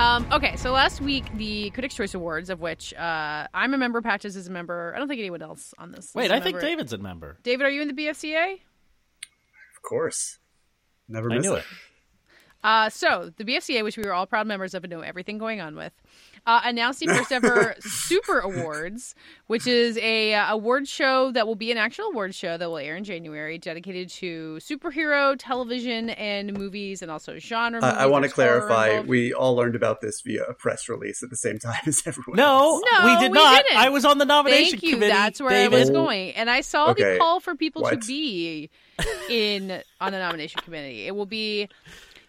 Um, okay, so last week the Critics' Choice Awards, of which uh, I'm a member, Patches is a member. I don't think anyone else on this. wait is a i think member. david's a member David, are you in the BFCA? Of course, never i miss knew it. it Uh, so the BFCA, which we were all proud members of and know everything going on with, uh, announced the first ever Super Awards, which is a uh, award show that will be an actual award show that will air in January, dedicated to superhero television and movies, and also genre. Uh. I want to clarify, involved. we all learned about this via a press release at the same time as everyone. no, else. No, we did we not didn't. i was on the nomination Thank you. committee That's where David. I was going, and I saw Okay. the call for people What? to be in on the nomination committee. It will be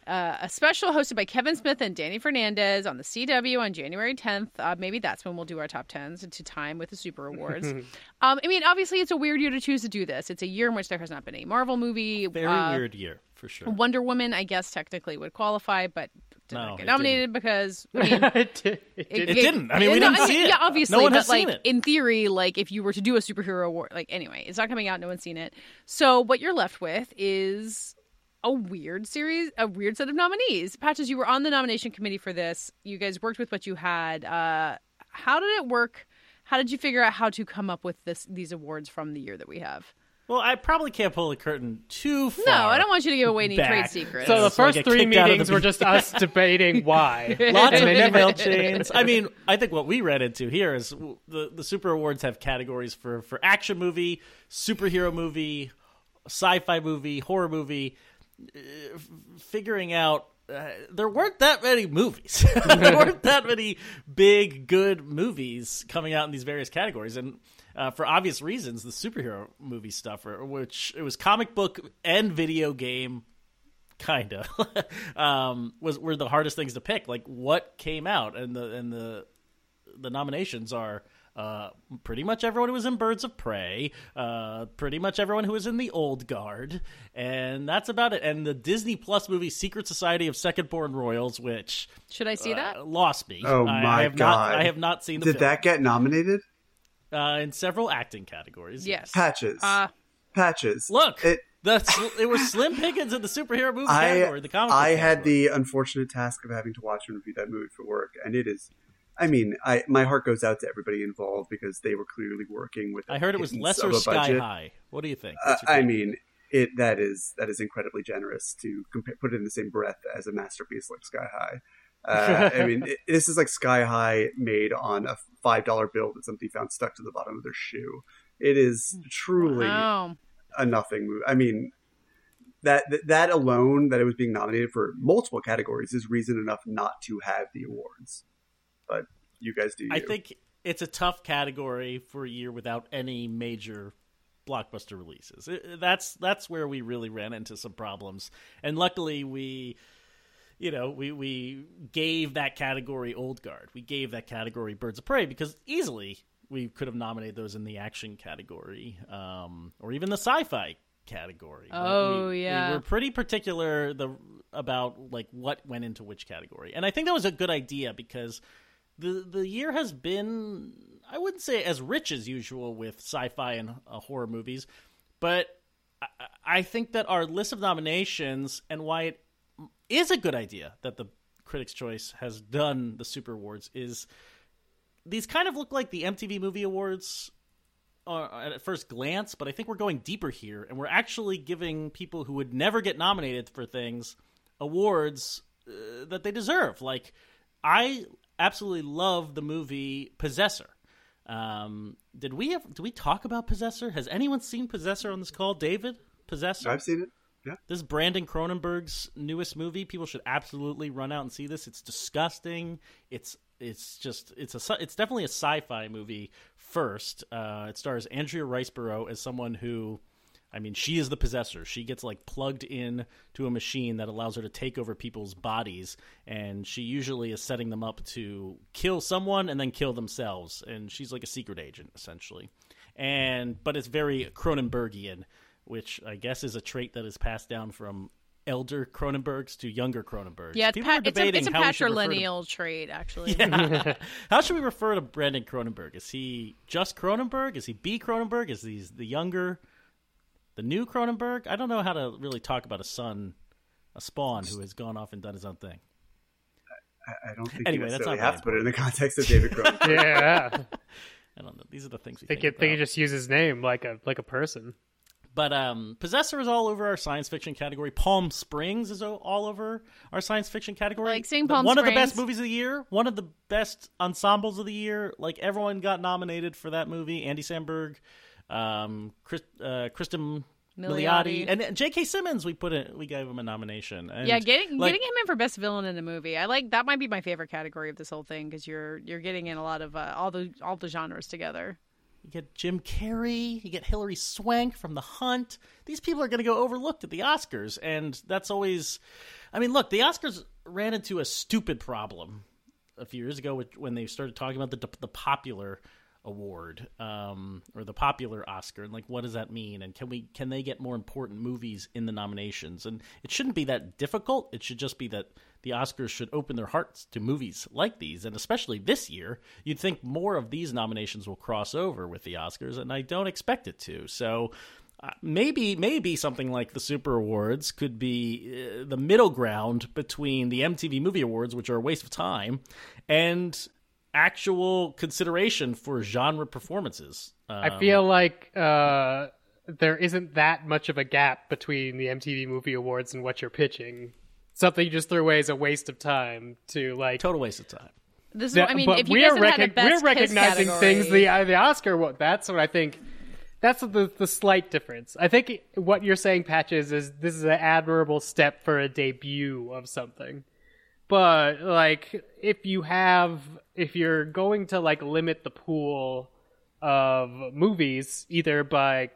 uh, a special hosted by Kevin Smith and Dani Fernandez on the CW on January 10th. Uh, maybe that's when we'll do our top tens to time with the Super Awards. um, I mean, obviously, it's a weird year to choose to do this. It's a year in which there has not been a Marvel movie. very Uh, weird year for sure Wonder Woman, I guess, technically would qualify, but did No, not get nominated because I mean, it, did- it it, It didn't. I mean, we no, didn't see it. Yeah, obviously, No one but has like seen it. in theory, like if you were to do a superhero award, like anyway, it's not coming out. No one's seen it. So what you're left with is a weird series, a weird set of nominees. Patches, you were on the nomination committee for this. You guys worked with what you had. Uh, how did it work? How did you figure out how to come up with this these awards from the year that we have? well i probably can't pull the curtain too far No, I don't want you to give away any trade secrets. so the first get three kicked the meetings were just us debating why. Lots of And they never- email chains. I mean, I think what we read into here is the the Super Awards have categories for for action movie, superhero movie, sci-fi movie, horror movie. Uh, figuring out uh, there weren't that many movies. there weren't that many big good movies coming out in these various categories, and uh, for obvious reasons, the superhero movie stuff, which it was comic book and video game kind of um, was were the hardest things to pick. Like what came out, and the and the the nominations are uh, pretty much everyone who was in Birds of Prey, uh, pretty much everyone who was in the Old Guard, and that's about it. And the Disney Plus movie Secret Society of Second Born Royals, which Should I see that? uh, lost me. Oh I, my I have God. Not, I have not seen the Did film. that get nominated? uh, in several acting categories. Yes. Patches. Uh, Patches. Look, It, that's it was Slim Pickens in the superhero movie I category. The comic book I had category. the unfortunate task of having to watch and review that movie for work, and it is. I mean, I my heart goes out to everybody involved because they were clearly working with. I heard it was lesser sky budget. high. What do you think? Uh, I mean, it that is that is incredibly generous to compare, put it in the same breath as a masterpiece like Sky High. Uh, I mean, it, this is like Sky High made on a five dollar bill that somebody found stuck to the bottom of their shoe. It is truly Wow. a nothing movie. I mean, that that- that alone, that it was being nominated for multiple categories, is reason enough not to have the awards. But you guys do. You. I think it's a tough category for a year without any major blockbuster releases. That's that's where we really ran into some problems, and luckily we. You know, we, we gave that category Old Guard. We gave that category Birds of Prey because easily we could have nominated those in the action category um, or even the sci-fi category. Oh, we, yeah. we were pretty particular the about like what went into which category, and I think that was a good idea because the the year has been I wouldn't say as rich as usual with sci-fi and uh, horror movies, but I, I think that our list of nominations and why it is a good idea that the Critics' Choice has done the Super Awards is these kind of look like the MTV Movie Awards uh, at first glance, but I think we're going deeper here, and we're actually giving people who would never get nominated for things awards uh, that they deserve. Like, I absolutely love the movie Possessor. Um, did we have, did we talk about Possessor? Has anyone seen Possessor on this call? David, Possessor. I've seen it. Yeah. This is Brandon Cronenberg's newest movie. People should absolutely run out and see this. It's disgusting. It's it's just it's a it's definitely a sci-fi movie. First, uh, it stars Andrea Riseborough as someone who, I mean, she is the possessor. She gets like plugged in to a machine that allows her to take over people's bodies, and she usually is setting them up to kill someone and then kill themselves. And she's like a secret agent essentially. And but it's very Cronenbergian which I guess is a trait that is passed down from elder Cronenbergs to younger Cronenbergs. Yeah, it's, pa- it's a, it's a how we should refer to- patrilineal trait, actually. Yeah. how should we refer to Brandon Cronenberg? Is he just Cronenberg? Is he B Cronenberg? Is he the younger, the new Cronenberg? I don't know how to really talk about a son, a spawn who has gone off and done his own thing. I, I don't think Anyway, you that's necessarily not have to put it in the context of David Cronenberg. yeah. I don't know. These are the things we They think could, they about. could just use his name like a like a person. But um, Possessor is all over our science fiction category. Palm Springs is all over our science fiction category. Like seeing The- Palm one of the best movies of the year, one of the best ensembles of the year. Like everyone got nominated for that movie. Andy Samberg, um, Chris, uh, Cristin Milioti. And J.K. Simmons. We put it. We gave him a nomination. And, Yeah, getting like, getting him in for best villain in a movie. I like that. Might be my favorite category of this whole thing because you're you're getting in a lot of uh, all the all the genres together. You get Jim Carrey, you get Hilary Swank from The Hunt. These people are going to go overlooked at the Oscars, and that's always. I mean, look, the Oscars ran into a stupid problem a few years ago when they started talking about the the popular award um, or the popular Oscar, and like, what does that mean? And can we can they get more important movies in the nominations? And it shouldn't be that difficult. It should just be that the Oscars should open their hearts to movies like these, and especially this year, you'd think more of these nominations will cross over with the Oscars, and I don't expect it to. So. Uh, maybe maybe something like the Super Awards could be uh, the middle ground between the MTV Movie Awards, which are a waste of time, and actual consideration for genre performances. Um, I feel like uh, there isn't that much of a gap between the MTV Movie Awards and what you're pitching. Something you just threw away is a waste of time to like. total waste of time. This is, that- I mean, but if you we're guys had had a recog- best we're kiss recognizing category, things the uh, the Oscar. What that's what I think. That's the the slight difference. I think what you're saying, Patches, is this is an admirable step for a debut of something. But like, if you have, if you're going to like limit the pool of movies, either by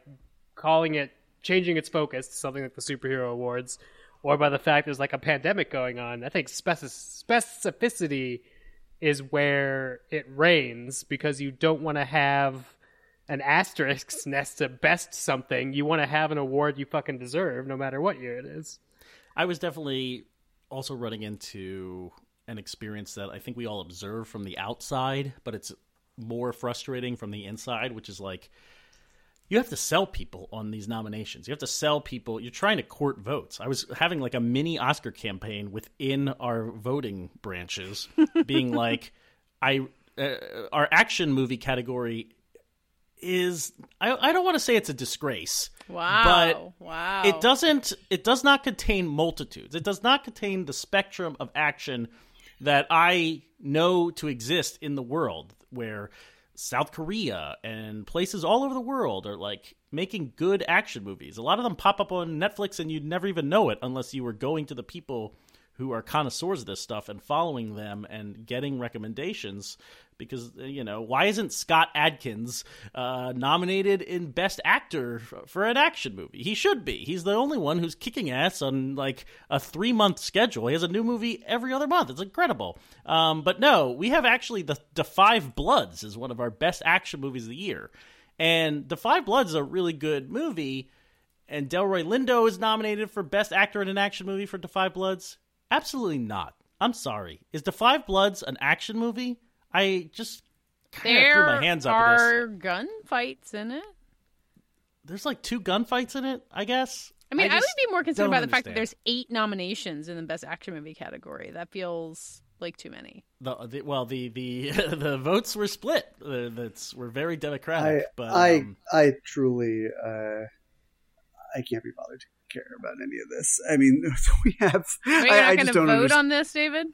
calling it, changing its focus to something like the superhero awards, or by the fact there's like a pandemic going on, I think specificity is where it reigns because you don't want to have an asterisk next to best something. You want to have an award you fucking deserve, no matter what year it is. I was definitely also running into an experience that I think we all observe from the outside, but it's more frustrating from the inside, which is like you have to sell people on these nominations. You have to sell people. You're trying to court votes. I was having like a mini Oscar campaign within our voting branches, being like, I uh, our action movie category is I, I don't want to say it's a disgrace Wow. wow. It doesn't. It does not contain multitudes. It does not contain the spectrum of action that I know to exist in the world, where South Korea and places all over the world are like making good action movies. A lot of them pop up on Netflix, and you'd never even know it unless you were going to the people who are connoisseurs of this stuff and following them and getting recommendations because you know why isn't Scott Adkins uh, nominated in Best Actor for an action movie? He should be. He's the only one who's kicking ass on like a three month schedule. He has a new movie every other month. It's incredible. Um, but no, we have actually the the Five Bloods is one of our best action movies of the year, and the Five Bloods is a really good movie. And Delroy Lindo is nominated for Best Actor in an Action Movie for The Five Bloods. Absolutely not. I'm sorry. Is The Five Bloods an action movie? I just kind of threw my hands up at this. are gunfights in it. There's like two gunfights in it, I guess. I mean, I, I would be more concerned don't about the fact that there's eight nominations in the Best Action Movie category. That feels like too many. the, the well the the the votes were split. Uh, that's were very I democratic. but I um, I truly uh, I can't be bothered to care about any of this. I mean, we have. Are you I, I not going just to don't vote understand. on this, David?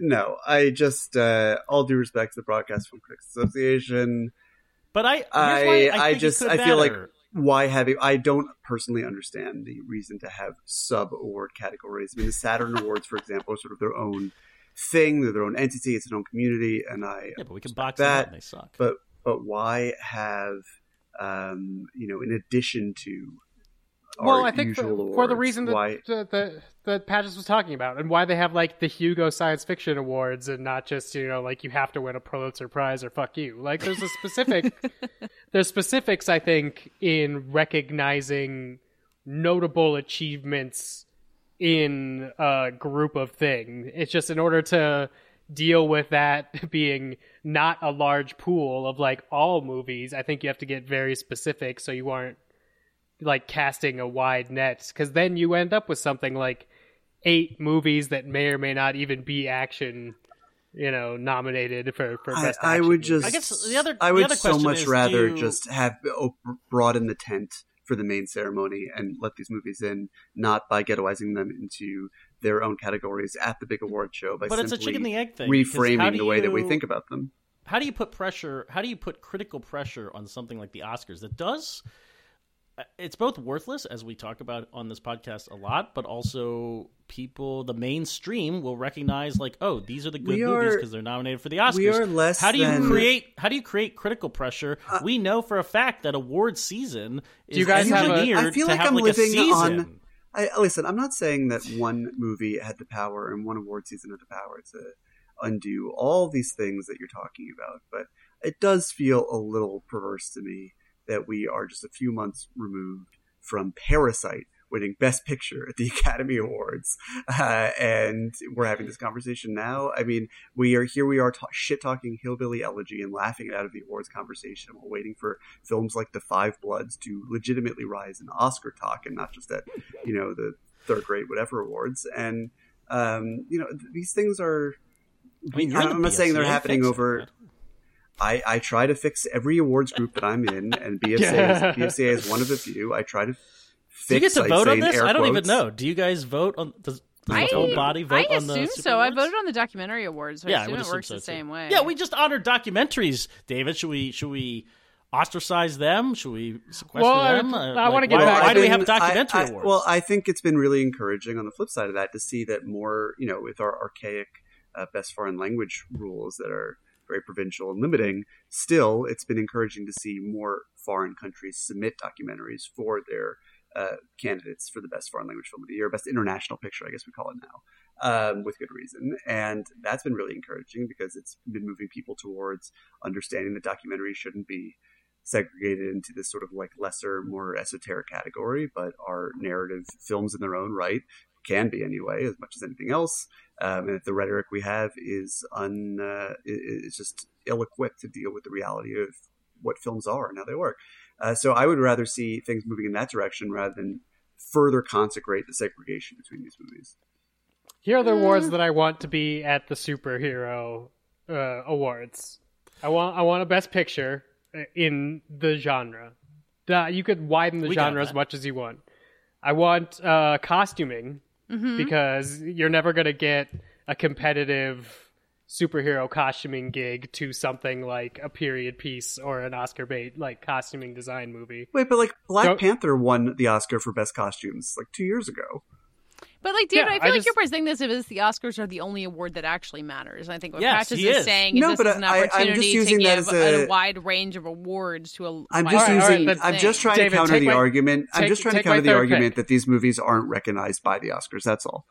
No, I just uh, all due respect to the Broadcast Film Critics Association. but I here's I I, just could I feel like why have you I don't personally understand the reason to have sub award categories. I mean, the Saturn Awards, for example, are sort of their own thing. They're their own entity. It's an own community, and I yeah, but we can box that. out and they suck. But but why have um, you know in addition to well, I think for, for the reason that why that that, that Patches was talking about, and why they have like the Hugo Science Fiction Awards, and not just you know like you have to win a Pulitzer Prize or fuck you. Like there's a specific there's specifics I think in recognizing notable achievements in a group of thing. It's just in order to deal with that being not a large pool of like all movies, I think you have to get very specific so you aren't like casting a wide net because then you end up with something like eight movies that may or may not even be action you know nominated for for I, best I action would movie. just I guess the other- I the would other so much is, rather you- just have op- oh, broaden the tent for the main ceremony and let these movies in, not by ghettoizing them into their own categories at the big award show by But it's a chicken and the egg thing, reframing do the way that we think about them. how do you put pressure how do you put critical pressure on something like the oscars that does it's both worthless as we talk about on this podcast a lot but also people the mainstream will recognize like oh these are the good We movies because they're nominated for the oscars we are less how do you than- Uh, create how do you create critical pressure we know for a fact that award season is you guys have a- engineered I feel to like have I'm like living a season. on. I, listen, I'm not saying that one movie had the power and one award season had the power to undo all these things that you're talking about, but it does feel a little perverse to me that we are just a few months removed from Parasite winning Best Picture at the Academy Awards, uh, and we're having this conversation now. I mean, we are here. We are ta- shit talking hillbilly elegy and laughing it out of the awards conversation while waiting for films like The Five Bloods to legitimately rise in Oscar talk and not just at you know the third grade whatever awards. And um, you know th- these things are. I mean, I'm, not saying they're happening over. man. I, I try to fix every awards group that I'm in, and BFCA, is, BFCA is one of the few. I try to fix. do you get to I vote on this i don't even know do you guys vote on does, does I, the whole body vote I on the assume Super so. I voted on the documentary awards. So I yeah, I assume would it works so the too. same way. Yeah, we just honored documentaries. David, should we should we ostracize them? Should we sequester Well, I- them? Uh, I wanna get why, back- Why do we have documentary I- I- awards? Well, I think it's been really encouraging on the flip side of that to see that more, you know, with our archaic uh, best foreign language rules that are very provincial and limiting, still, it's been encouraging to see more foreign countries submit documentaries for their uh, candidates for the best foreign language film of the year, best international picture, I guess we call it now, um, with good reason. And that's been really encouraging because it's been moving people towards understanding that documentaries shouldn't be segregated into this sort of like lesser, more esoteric category, but are narrative films in their own right, can be anyway, as much as anything else. Um, and if the rhetoric we have is un, uh, i- i- is just ill-equipped to deal with the reality of what films are and how they work. Uh, so I would rather see things moving in that direction rather than further consecrate the segregation between these movies. Here are the awards that I want to be at the superhero uh, awards. I want I want a best picture uh, in the genre. You could widen the We genre as much as you want. I want uh, costuming Mm-hmm. because you're never going to get a competitive superhero costuming gig to something like a period piece or an Oscar bait like costuming design movie. Wait, but like Black Panther won the Oscar for best costumes like two years ago. But like, David, Yeah, I feel I like just- you're presenting this as the Oscars are the only award that actually matters. And I think what Yes, Patches he is, is. saying is No, this but is an I- I'm just opportunity to give a, a- wide range of awards to a. I'm wide just All right, all right, using. then- I'm just trying David, to counter the my- argument. I'm just trying to counter the argument pick. that these movies aren't recognized by the Oscars. That's all.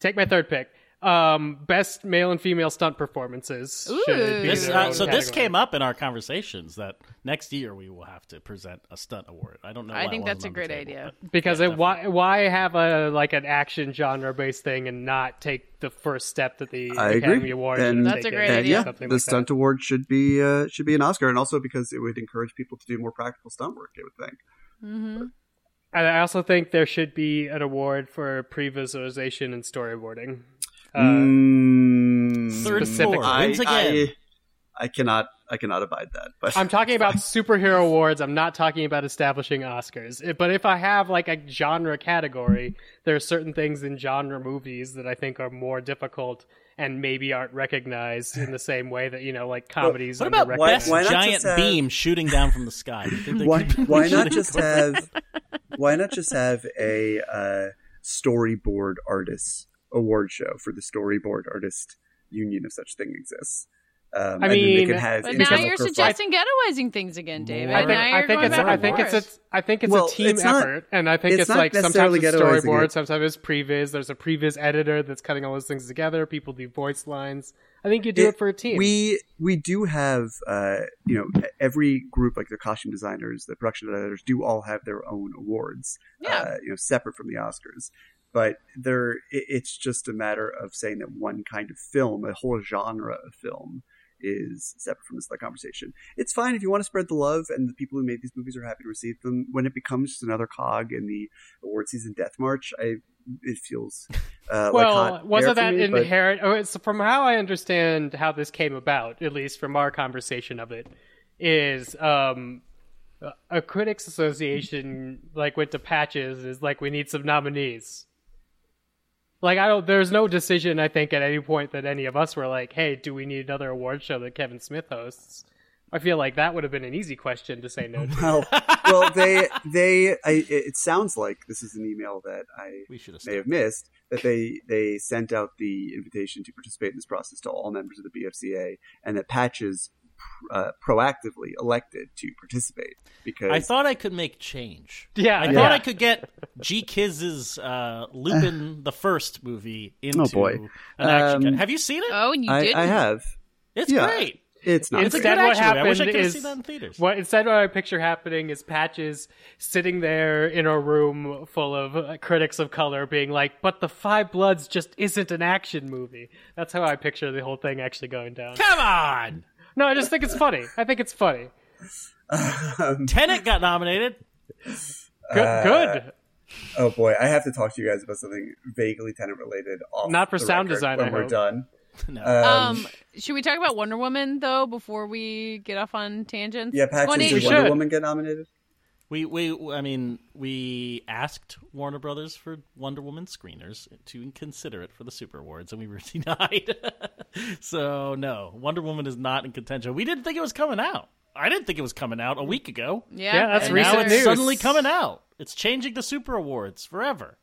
Take my third pick. Um, best male and female stunt performances. should Ooh. be This, uh, so this category. came up in our conversations that next year we will have to present a stunt award. I don't know. I think it that's a wasn't on the great table, idea. because Yeah, it, why why have a like an action genre based thing and not take the first step that the I Academy agree. Awards And- should That's a great And idea. yeah, the like stunt that. award should be uh, should be an Oscar, and also because it would encourage people to do more practical stunt work. I would think. Mm-hmm. And I also think there should be an award for pre-visualization and storyboarding. Uh, Mm, Third Specific- floor I, wins again. I, I cannot. I cannot abide that. But I'm talking about superhero awards. I'm not talking about establishing Oscars. But if I have like a genre category, there are certain things in genre movies that I think are more difficult and maybe aren't recognized in the same way that you know, like comedies. What about best why not giant have- beam shooting down from the sky? Do you think there why, why not just have why not just have a uh, storyboard artists award show for the storyboard artist union if such thing exists um, I and then they mean- could have But now you're profi- suggesting ghettoizing things again, David. I think, I think it's I think it's forth. it's I think it's Well, a team it's not- effort, and I think it's it's, like sometimes necessarily it's storyboard, it. sometimes it's previs. There's a previs editor that's cutting all those things together. People do voice lines. I think you do it, for a team. We we do have uh, you know every group like the costume designers, the production editors do all have their own awards. Yeah. Uh, you know, separate from the Oscars. But there, it, it's just a matter of saying that one kind of film, a whole genre of film, is separate from this like, conversation. It's fine if you want to spread the love, and the people who made these movies are happy to receive them. When it becomes just another cog in the award season death march, I it feels uh, well, hot wasn't that me, but- inherent? Oh, it's from how I understand how this came about, at least from our conversation of it, is um, a critics association like went to patches is like we need some nominees. Like I don't. There's no decision I think at any point that any of us were like, "Hey, do we need another award show that Kevin Smith hosts?" I feel like that would have been an easy question to say no to. well, well, they they I, it sounds like this is an email that I We should have may have missed that they they sent out the invitation to participate in this process to all members of the BFCA, and that Patches uh, proactively elected to participate because I thought I could make change. Yeah, I yeah. thought I could get GKIDS' uh, Lupin the First movie into Oh, boy. an action. Um, have you seen it? Oh, and you I, didn't. I have. it's yeah. great. It's not. It's a Instead, good what action. I wish I could have is seen that in theaters. what instead what I picture happening is Patches sitting there in a room full of uh, critics of color, being like, "But the Five Bloods just isn't an action movie." That's how I picture the whole thing actually going down. Come on, No, I just think it's funny. I think it's funny. Tenet got nominated. Good. Uh, good. Oh boy, I have to talk to you guys about something vaguely Tenet related. Off Not for the sound design, when I we're hope. done. No. Um, should we talk about Wonder Woman though before we get off on tangents? yeah, It's going Patches, did Wonder should. Woman get nominated? We we I mean we asked Warner Brothers for Wonder Woman screeners to consider it for the Super Awards, and we were denied. so no, Wonder Woman is not in contention. We didn't think it was coming out. I didn't think it was coming out a week ago. Yeah, Yeah, that's and And now recent it's news. suddenly coming out. It's changing the Super Awards forever.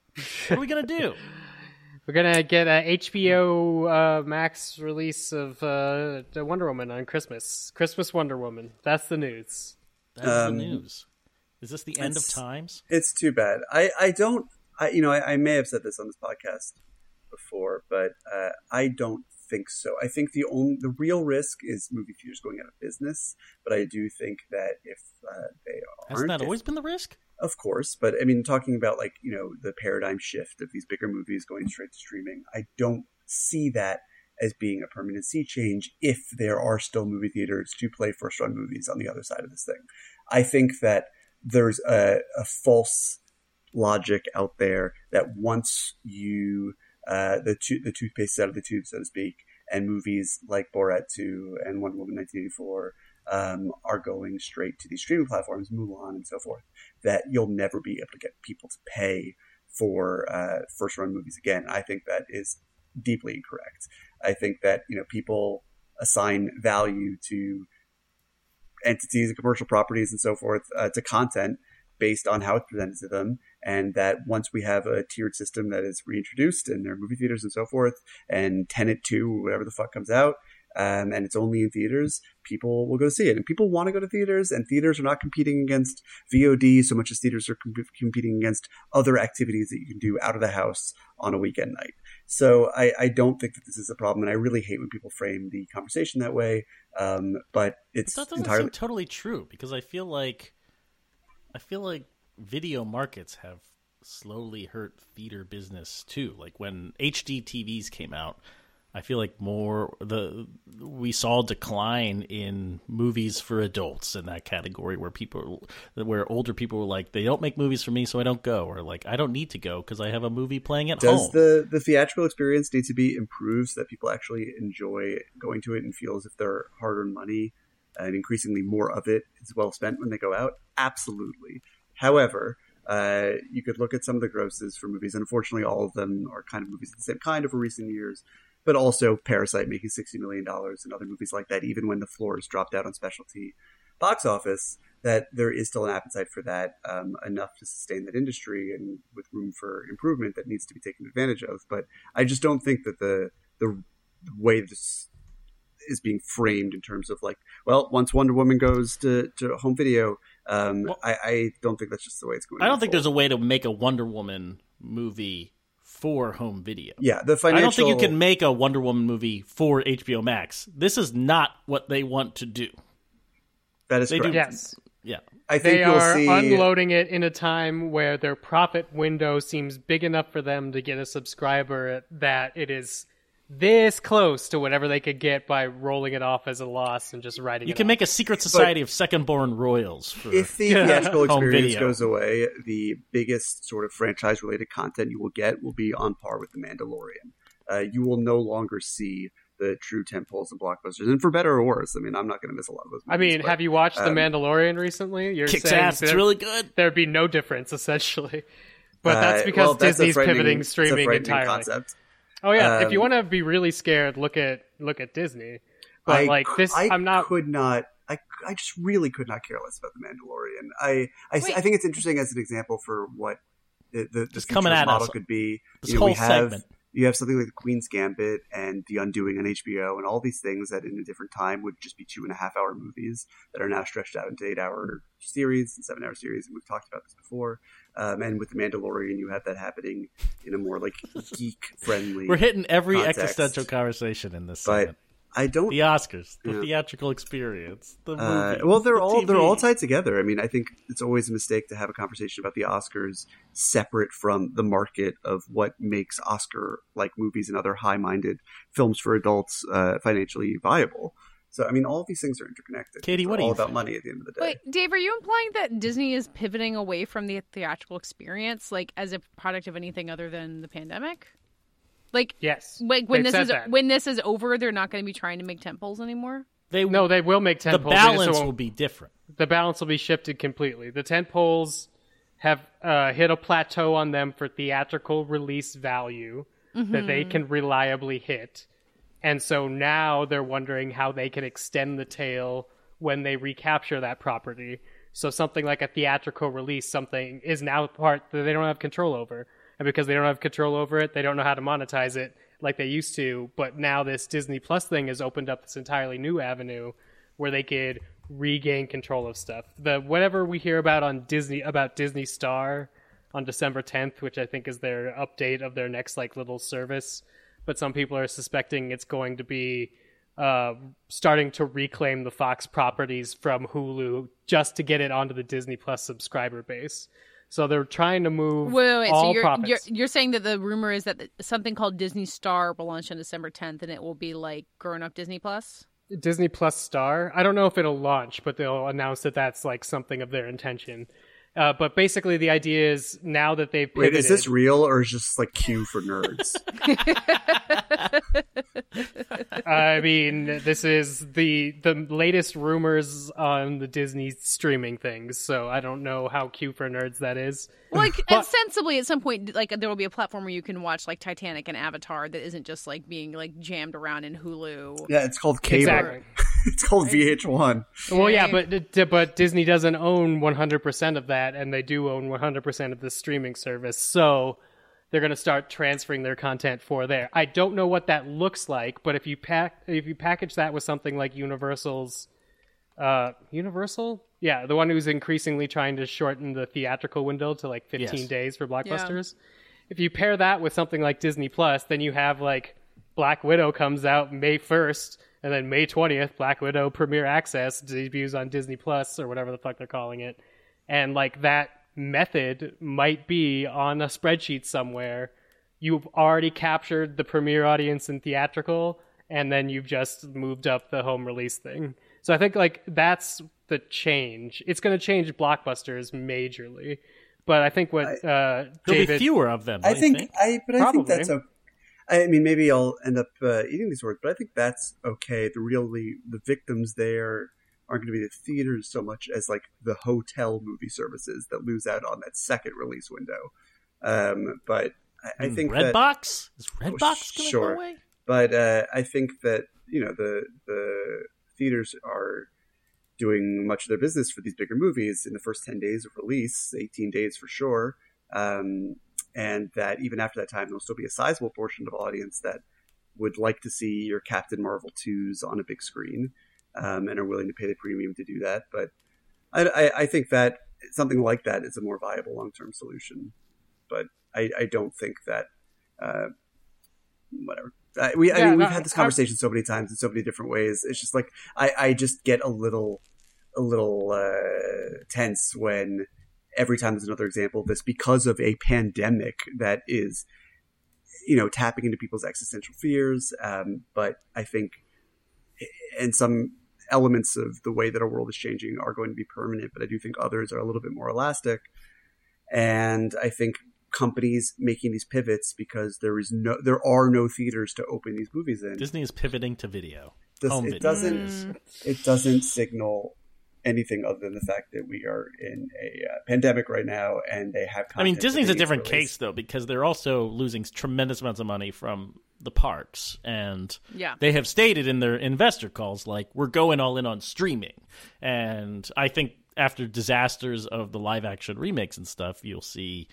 What are we gonna do? We're gonna get a HBO uh, Max release of uh, Wonder Woman on Christmas. Christmas Wonder Woman. That's the news. That's Um, the news. Is this the end of times? It's too bad. I, I don't. I you know I, I may have said this on this podcast before, but uh, I don't think so. I think the only the real risk is movie theaters going out of business. But I do think that if uh, they aren't, Hasn't that if- always been the risk? of course. But I mean, talking about like you know the paradigm shift of these bigger movies going straight to streaming, I don't see that as being a permanent sea change if there are still movie theaters to play first run movies on the other side of this thing. I think that there's a, a false logic out there that once you uh, the to- the toothpaste out of the tube, so to speak, and movies like Borat 2 and Wonder Woman 1984 um, are going straight to these streaming platforms, Mulan and so forth, that you'll never be able to get people to pay for uh, first run movies again. I think that is deeply incorrect. I think that you know people assign value to entities and commercial properties and so forth uh, to content based on how it's presented to them. And that once we have a tiered system that is reintroduced in their movie theaters and so forth, and Tenet 2, whatever the fuck comes out, um, and it's only in theaters, people will go see it. And people want to go to theaters, and theaters are not competing against VOD so much as theaters are com- competing against other activities that you can do out of the house on a weekend night. So I, I don't think that this is a problem, and I really hate when people frame the conversation that way. Um, but it's That doesn't entirely seem totally true because I feel like I feel like video markets have slowly hurt theater business too. Like when HD TVs came out, I feel like more the we saw a decline in movies for adults in that category where people where older people were like they don't make movies for me so I don't go or like I don't need to go because I have a movie playing at Does home. the the theatrical experience need to be improved so that people actually enjoy going to it and feel as if their hard earned money and increasingly more of it is well spent when they go out? Absolutely. However, uh, you could look at some of the grosses for movies, and unfortunately, all of them are kind of movies of the same kind over recent years. But also, Parasite making sixty million dollars, and other movies like that, even when the floor is dropped out on specialty box office, that there is still an appetite for that um, enough to sustain that industry and with room for improvement that needs to be taken advantage of. But I just don't think that the the way this is being framed in terms of like, well, once Wonder Woman goes to, to home video, um, Well- I, I don't think that's just the way it's going. I don't think there's a way to make a Wonder Woman movie for home video. yeah the financial. I don't think you can make a Wonder Woman movie for HBO Max. This is not what they want to do. that is they do- correct. Yes. Yeah. I think They you'll are see unloading it in a time where their profit window seems big enough for them to get a subscriber that it is this close to whatever they could get by rolling it off as a loss and just writing You it can off. make a secret society of second born royals for if the theatrical experience video. goes away, the biggest sort of franchise related content you will get will be on par with The Mandalorian. Uh, you will no longer see the true tentpoles and blockbusters, and for better or worse. I mean, I'm not going to miss a lot of those. I mean, but, have you watched The um, Mandalorian recently? You're kicks saying ass. It's really good. there'd be no difference essentially. But that's uh, because well, that's Disney's pivoting streaming frightening entirely. Concept. Oh yeah, if you Um, want to be really scared, look at look at Disney. But I like cou- this, I I'm not. could not. I, I just really could not care less about the Mandalorian. I I, I think it's interesting as an example for what the the, the coming future at model us. could be. This you know, we whole have segment. you have something like the Queen's Gambit and The Undoing on HBO, and all these things that in a different time would just be two and a half hour movies that are now stretched out into eight hour series and seven hour series. And we've talked about this before. Um, and with the Mandalorian, you have that happening in a more like geek friendly. We're hitting every context. existential conversation in this but segment. I don't The Oscars, the Yeah. theatrical experience, the Uh, movie. well, they're the all they're all tied together. I mean, I think it's always a mistake to have a conversation about the Oscars separate from the market of what makes Oscar-like movies and other high-minded films for adults uh, financially viable. So, I mean, all of these things are interconnected. Katie, It's what do all you about think? money at the end of the day? Wait, Dave, are you implying that Disney is pivoting away from the theatrical experience, like as a product of anything other than the pandemic? Like, Yes. like when They've this is that. when this is over, they're not going to be trying to make tentpoles anymore. They No, they will make tent the poles. they balance won't- be different. the balance will be shifted completely. The tent poles have uh, hit a plateau on them for theatrical release value that they can reliably hit. And so now they're wondering how they can extend the tail when they recapture that property. So something like a theatrical release, something is now part that they don't have control over. And because they don't have control over it, they don't know how to monetize it like they used to. But now this Disney Plus thing has opened up this entirely new avenue where they could regain control of stuff. The whatever we hear about on Disney about Disney Star on December 10th, which I think is their update of their next like little service, but some people are suspecting it's going to be uh, starting to reclaim the Fox properties from Hulu just to get it onto the Disney Plus subscriber base. So they're trying to move Wait, wait, wait. all so you're, profits. you're you're saying that the rumor is that something called Disney Star will launch on December 10th, and it will be like grown up Disney Plus. Disney Plus Star. I don't know if it'll launch, but they'll announce that that's like something of their intention. Uh, but basically, the idea is now that they've wait, is this real or is just like Q for nerds? I mean, this is the the latest rumors on the Disney streaming things, so I don't know how cute for nerds that is. Well, like, But- and sensibly, at some point, like there will be a platform where you can watch like Titanic and Avatar that isn't just like being like jammed around in Hulu. Yeah, it's called cable. Exactly. it's called VH1. Well, yeah, but but Disney doesn't own 100% of that, and they do own 100% of the streaming service. So they're going to start transferring their content for there. I don't know what that looks like, but if you pack if you package that with something like Universal's, uh, Universal, yeah, the one who's increasingly trying to shorten the theatrical window to like 15 Yes. days for blockbusters. If you pair that with something like Disney Plus, then you have like Black Widow comes out May 1st, and then May 20th, Black Widow Premiere Access debuts on Disney Plus or whatever the fuck they're calling it. And like that method might be on a spreadsheet somewhere. You've already captured the premiere audience in theatrical, and then you've just moved up the home release thing. So I think like that's the change. It's going to change blockbusters majorly. But I think what uh, There'll be fewer of them. I don't think, I, but I think that's okay. I mean, maybe I'll end up uh, eating these words, but I think that's okay. The really the victims there aren't going to be the theaters so much as like the hotel movie services that lose out on that second release window. Um, but I, I Hmm, think that, Redbox is Redbox going sure. go away? but uh, I think that you know the the theaters are doing much of their business for these bigger movies in the first ten days of release, eighteen days for sure, um, and that even after that time, there'll still be a sizable portion of audience that would like to see your Captain Marvel twos on a big screen um, and are willing to pay the premium to do that. But I, I, I think that something like that is a more viable long term solution. But I, I don't think that. Uh, whatever. I, we I mean we've had this conversation so many times in so many different ways. It's just like I, I just get a little, a little uh, tense when every time there's another example of this because of a pandemic that is, you know, tapping into people's existential fears. Um, but I think, and some elements of the way that our world is changing are going to be permanent. But I do think others are a little bit more elastic. And I think companies making these pivots because there is no there are no theaters to open these movies in. Disney is pivoting to video. This- Home it video. doesn't it doesn't signal anything other than the fact that we are in a uh, pandemic right now and they have I mean, Disney's a different release. case though because they're also losing tremendous amounts of money from the parks, and Yeah. they have stated in their investor calls like we're going all in on streaming. And I think after disasters of the live action remakes and stuff, you'll see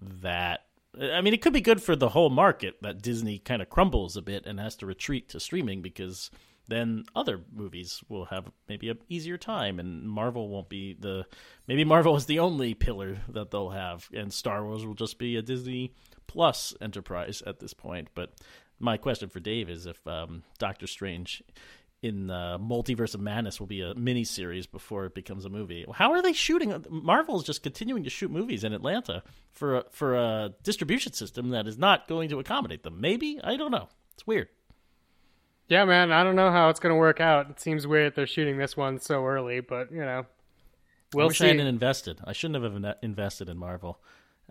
that. I mean, it could be good for the whole market that Disney kind of crumbles a bit and has to retreat to streaming because then other movies will have maybe an easier time and Marvel won't be the maybe Marvel is the only pillar that they'll have and Star Wars will just be a Disney Plus enterprise at this point. But my question for Dave is if um, Doctor Strange in the Multiverse of Madness will be a mini series before it becomes a movie. How are they shooting? Marvel is just continuing to shoot movies in Atlanta for a, for a distribution system that is not going to accommodate them. Maybe I don't know. It's weird. Yeah, man, I don't know how it's going to work out. It seems weird they're shooting this one so early, but you know, I we'll wish see. I hadn't invested. I shouldn't have inve- invested in Marvel.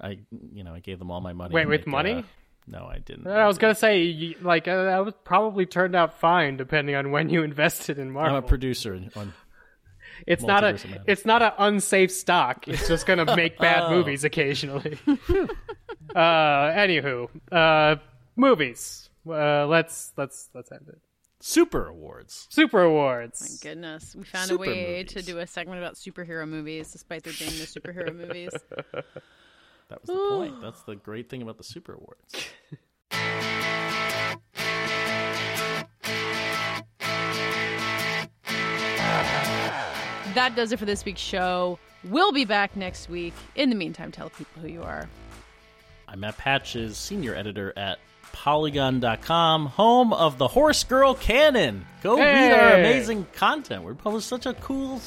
I, you know, I gave them all my money. Wait, with make, money? uh, no, I didn't. I was gonna say, like, uh, that was probably turned out fine depending on when you invested in I'm Marvel. a producer on. it's not a, it's not an unsafe stock. It's just gonna make bad Oh. movies occasionally. uh, anywho, uh, movies. Uh, let's let's let's end it. Super Awards. Super awards. My goodness, we found Super a way to do a segment about superhero movies, despite there being no superhero movies. That was the point. That's the great thing about the Super Awards. That does it for this week's show. We'll be back next week. In the meantime, tell people who you are. I'm Matt Patches, senior editor at Polygon.com, home of the Horse Girl Canon. Go read our amazing content. We published such a cool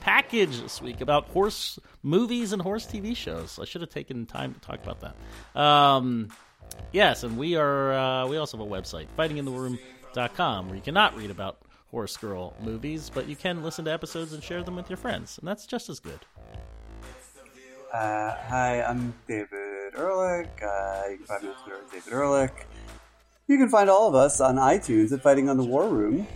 package this week about horse movies and horse TV shows. I should have taken time to talk about that. Um, yes, and we are uh, we also have a website, fightingintheroom.com, where you cannot read about Horse Girl movies, but you can listen to episodes and share them with your friends, and that's just as good. Uh, hi, I'm David Ehrlich. Uh, you can find me on Twitter at David Ehrlich. You can find all of us on iTunes at Fighting on the War Room.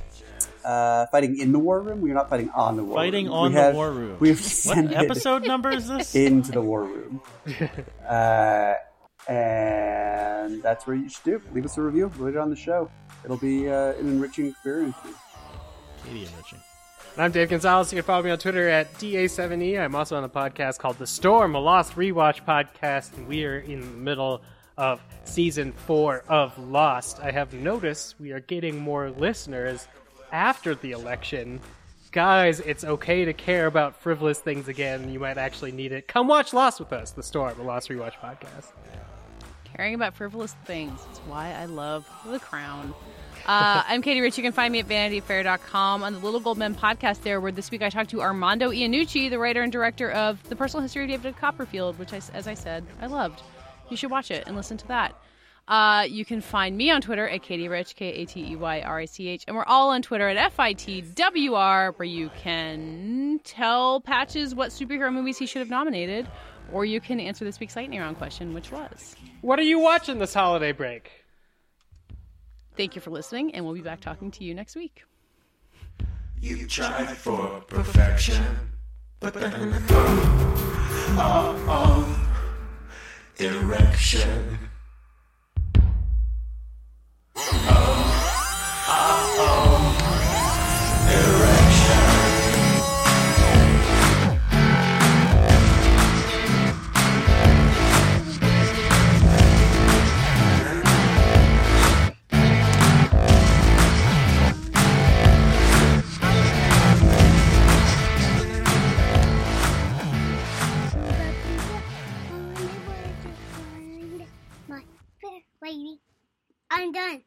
Uh, fighting in the War Room. We're not fighting on the War Fighting Room. on We the have- War Room. We've What sent episode number is this? into the War Room. Uh, and that's where you should do. Leave us a review. Leave it on the show. It'll be uh, an enriching experience. for you. Enriching. I'm Dave Gonzalez. You can follow me on Twitter at DA7E. I'm also on a podcast called The Storm, a Lost Rewatch podcast, and we are in the middle of season four of Lost. I have noticed we are getting more listeners after the election. Guys, it's okay to care about frivolous things again. You might actually need it. Come watch Lost with us, The Storm, a Lost Rewatch podcast. Caring about frivolous things. It's why I love The Crown. Uh, I'm Katey Rich. You can find me at vanityfair.com on the Little Gold Men podcast there, where this week I talked to Armando Iannucci, the writer and director of The Personal History of David Copperfield, which, I, as I said, I loved. You should watch it and listen to that. Uh, you can find me on Twitter at Katey Rich, K A T E Y R I C H, and we're all on Twitter at FITWR, where you can tell Patches what superhero movies he should have nominated, or you can answer this week's lightning round question, which was. What are you watching this holiday break? Thank you for listening, and we'll be back talking to you next week. You tried for perfection, but then oh, oh, erection. Oh, oh, oh, erection. Lady. I'm done.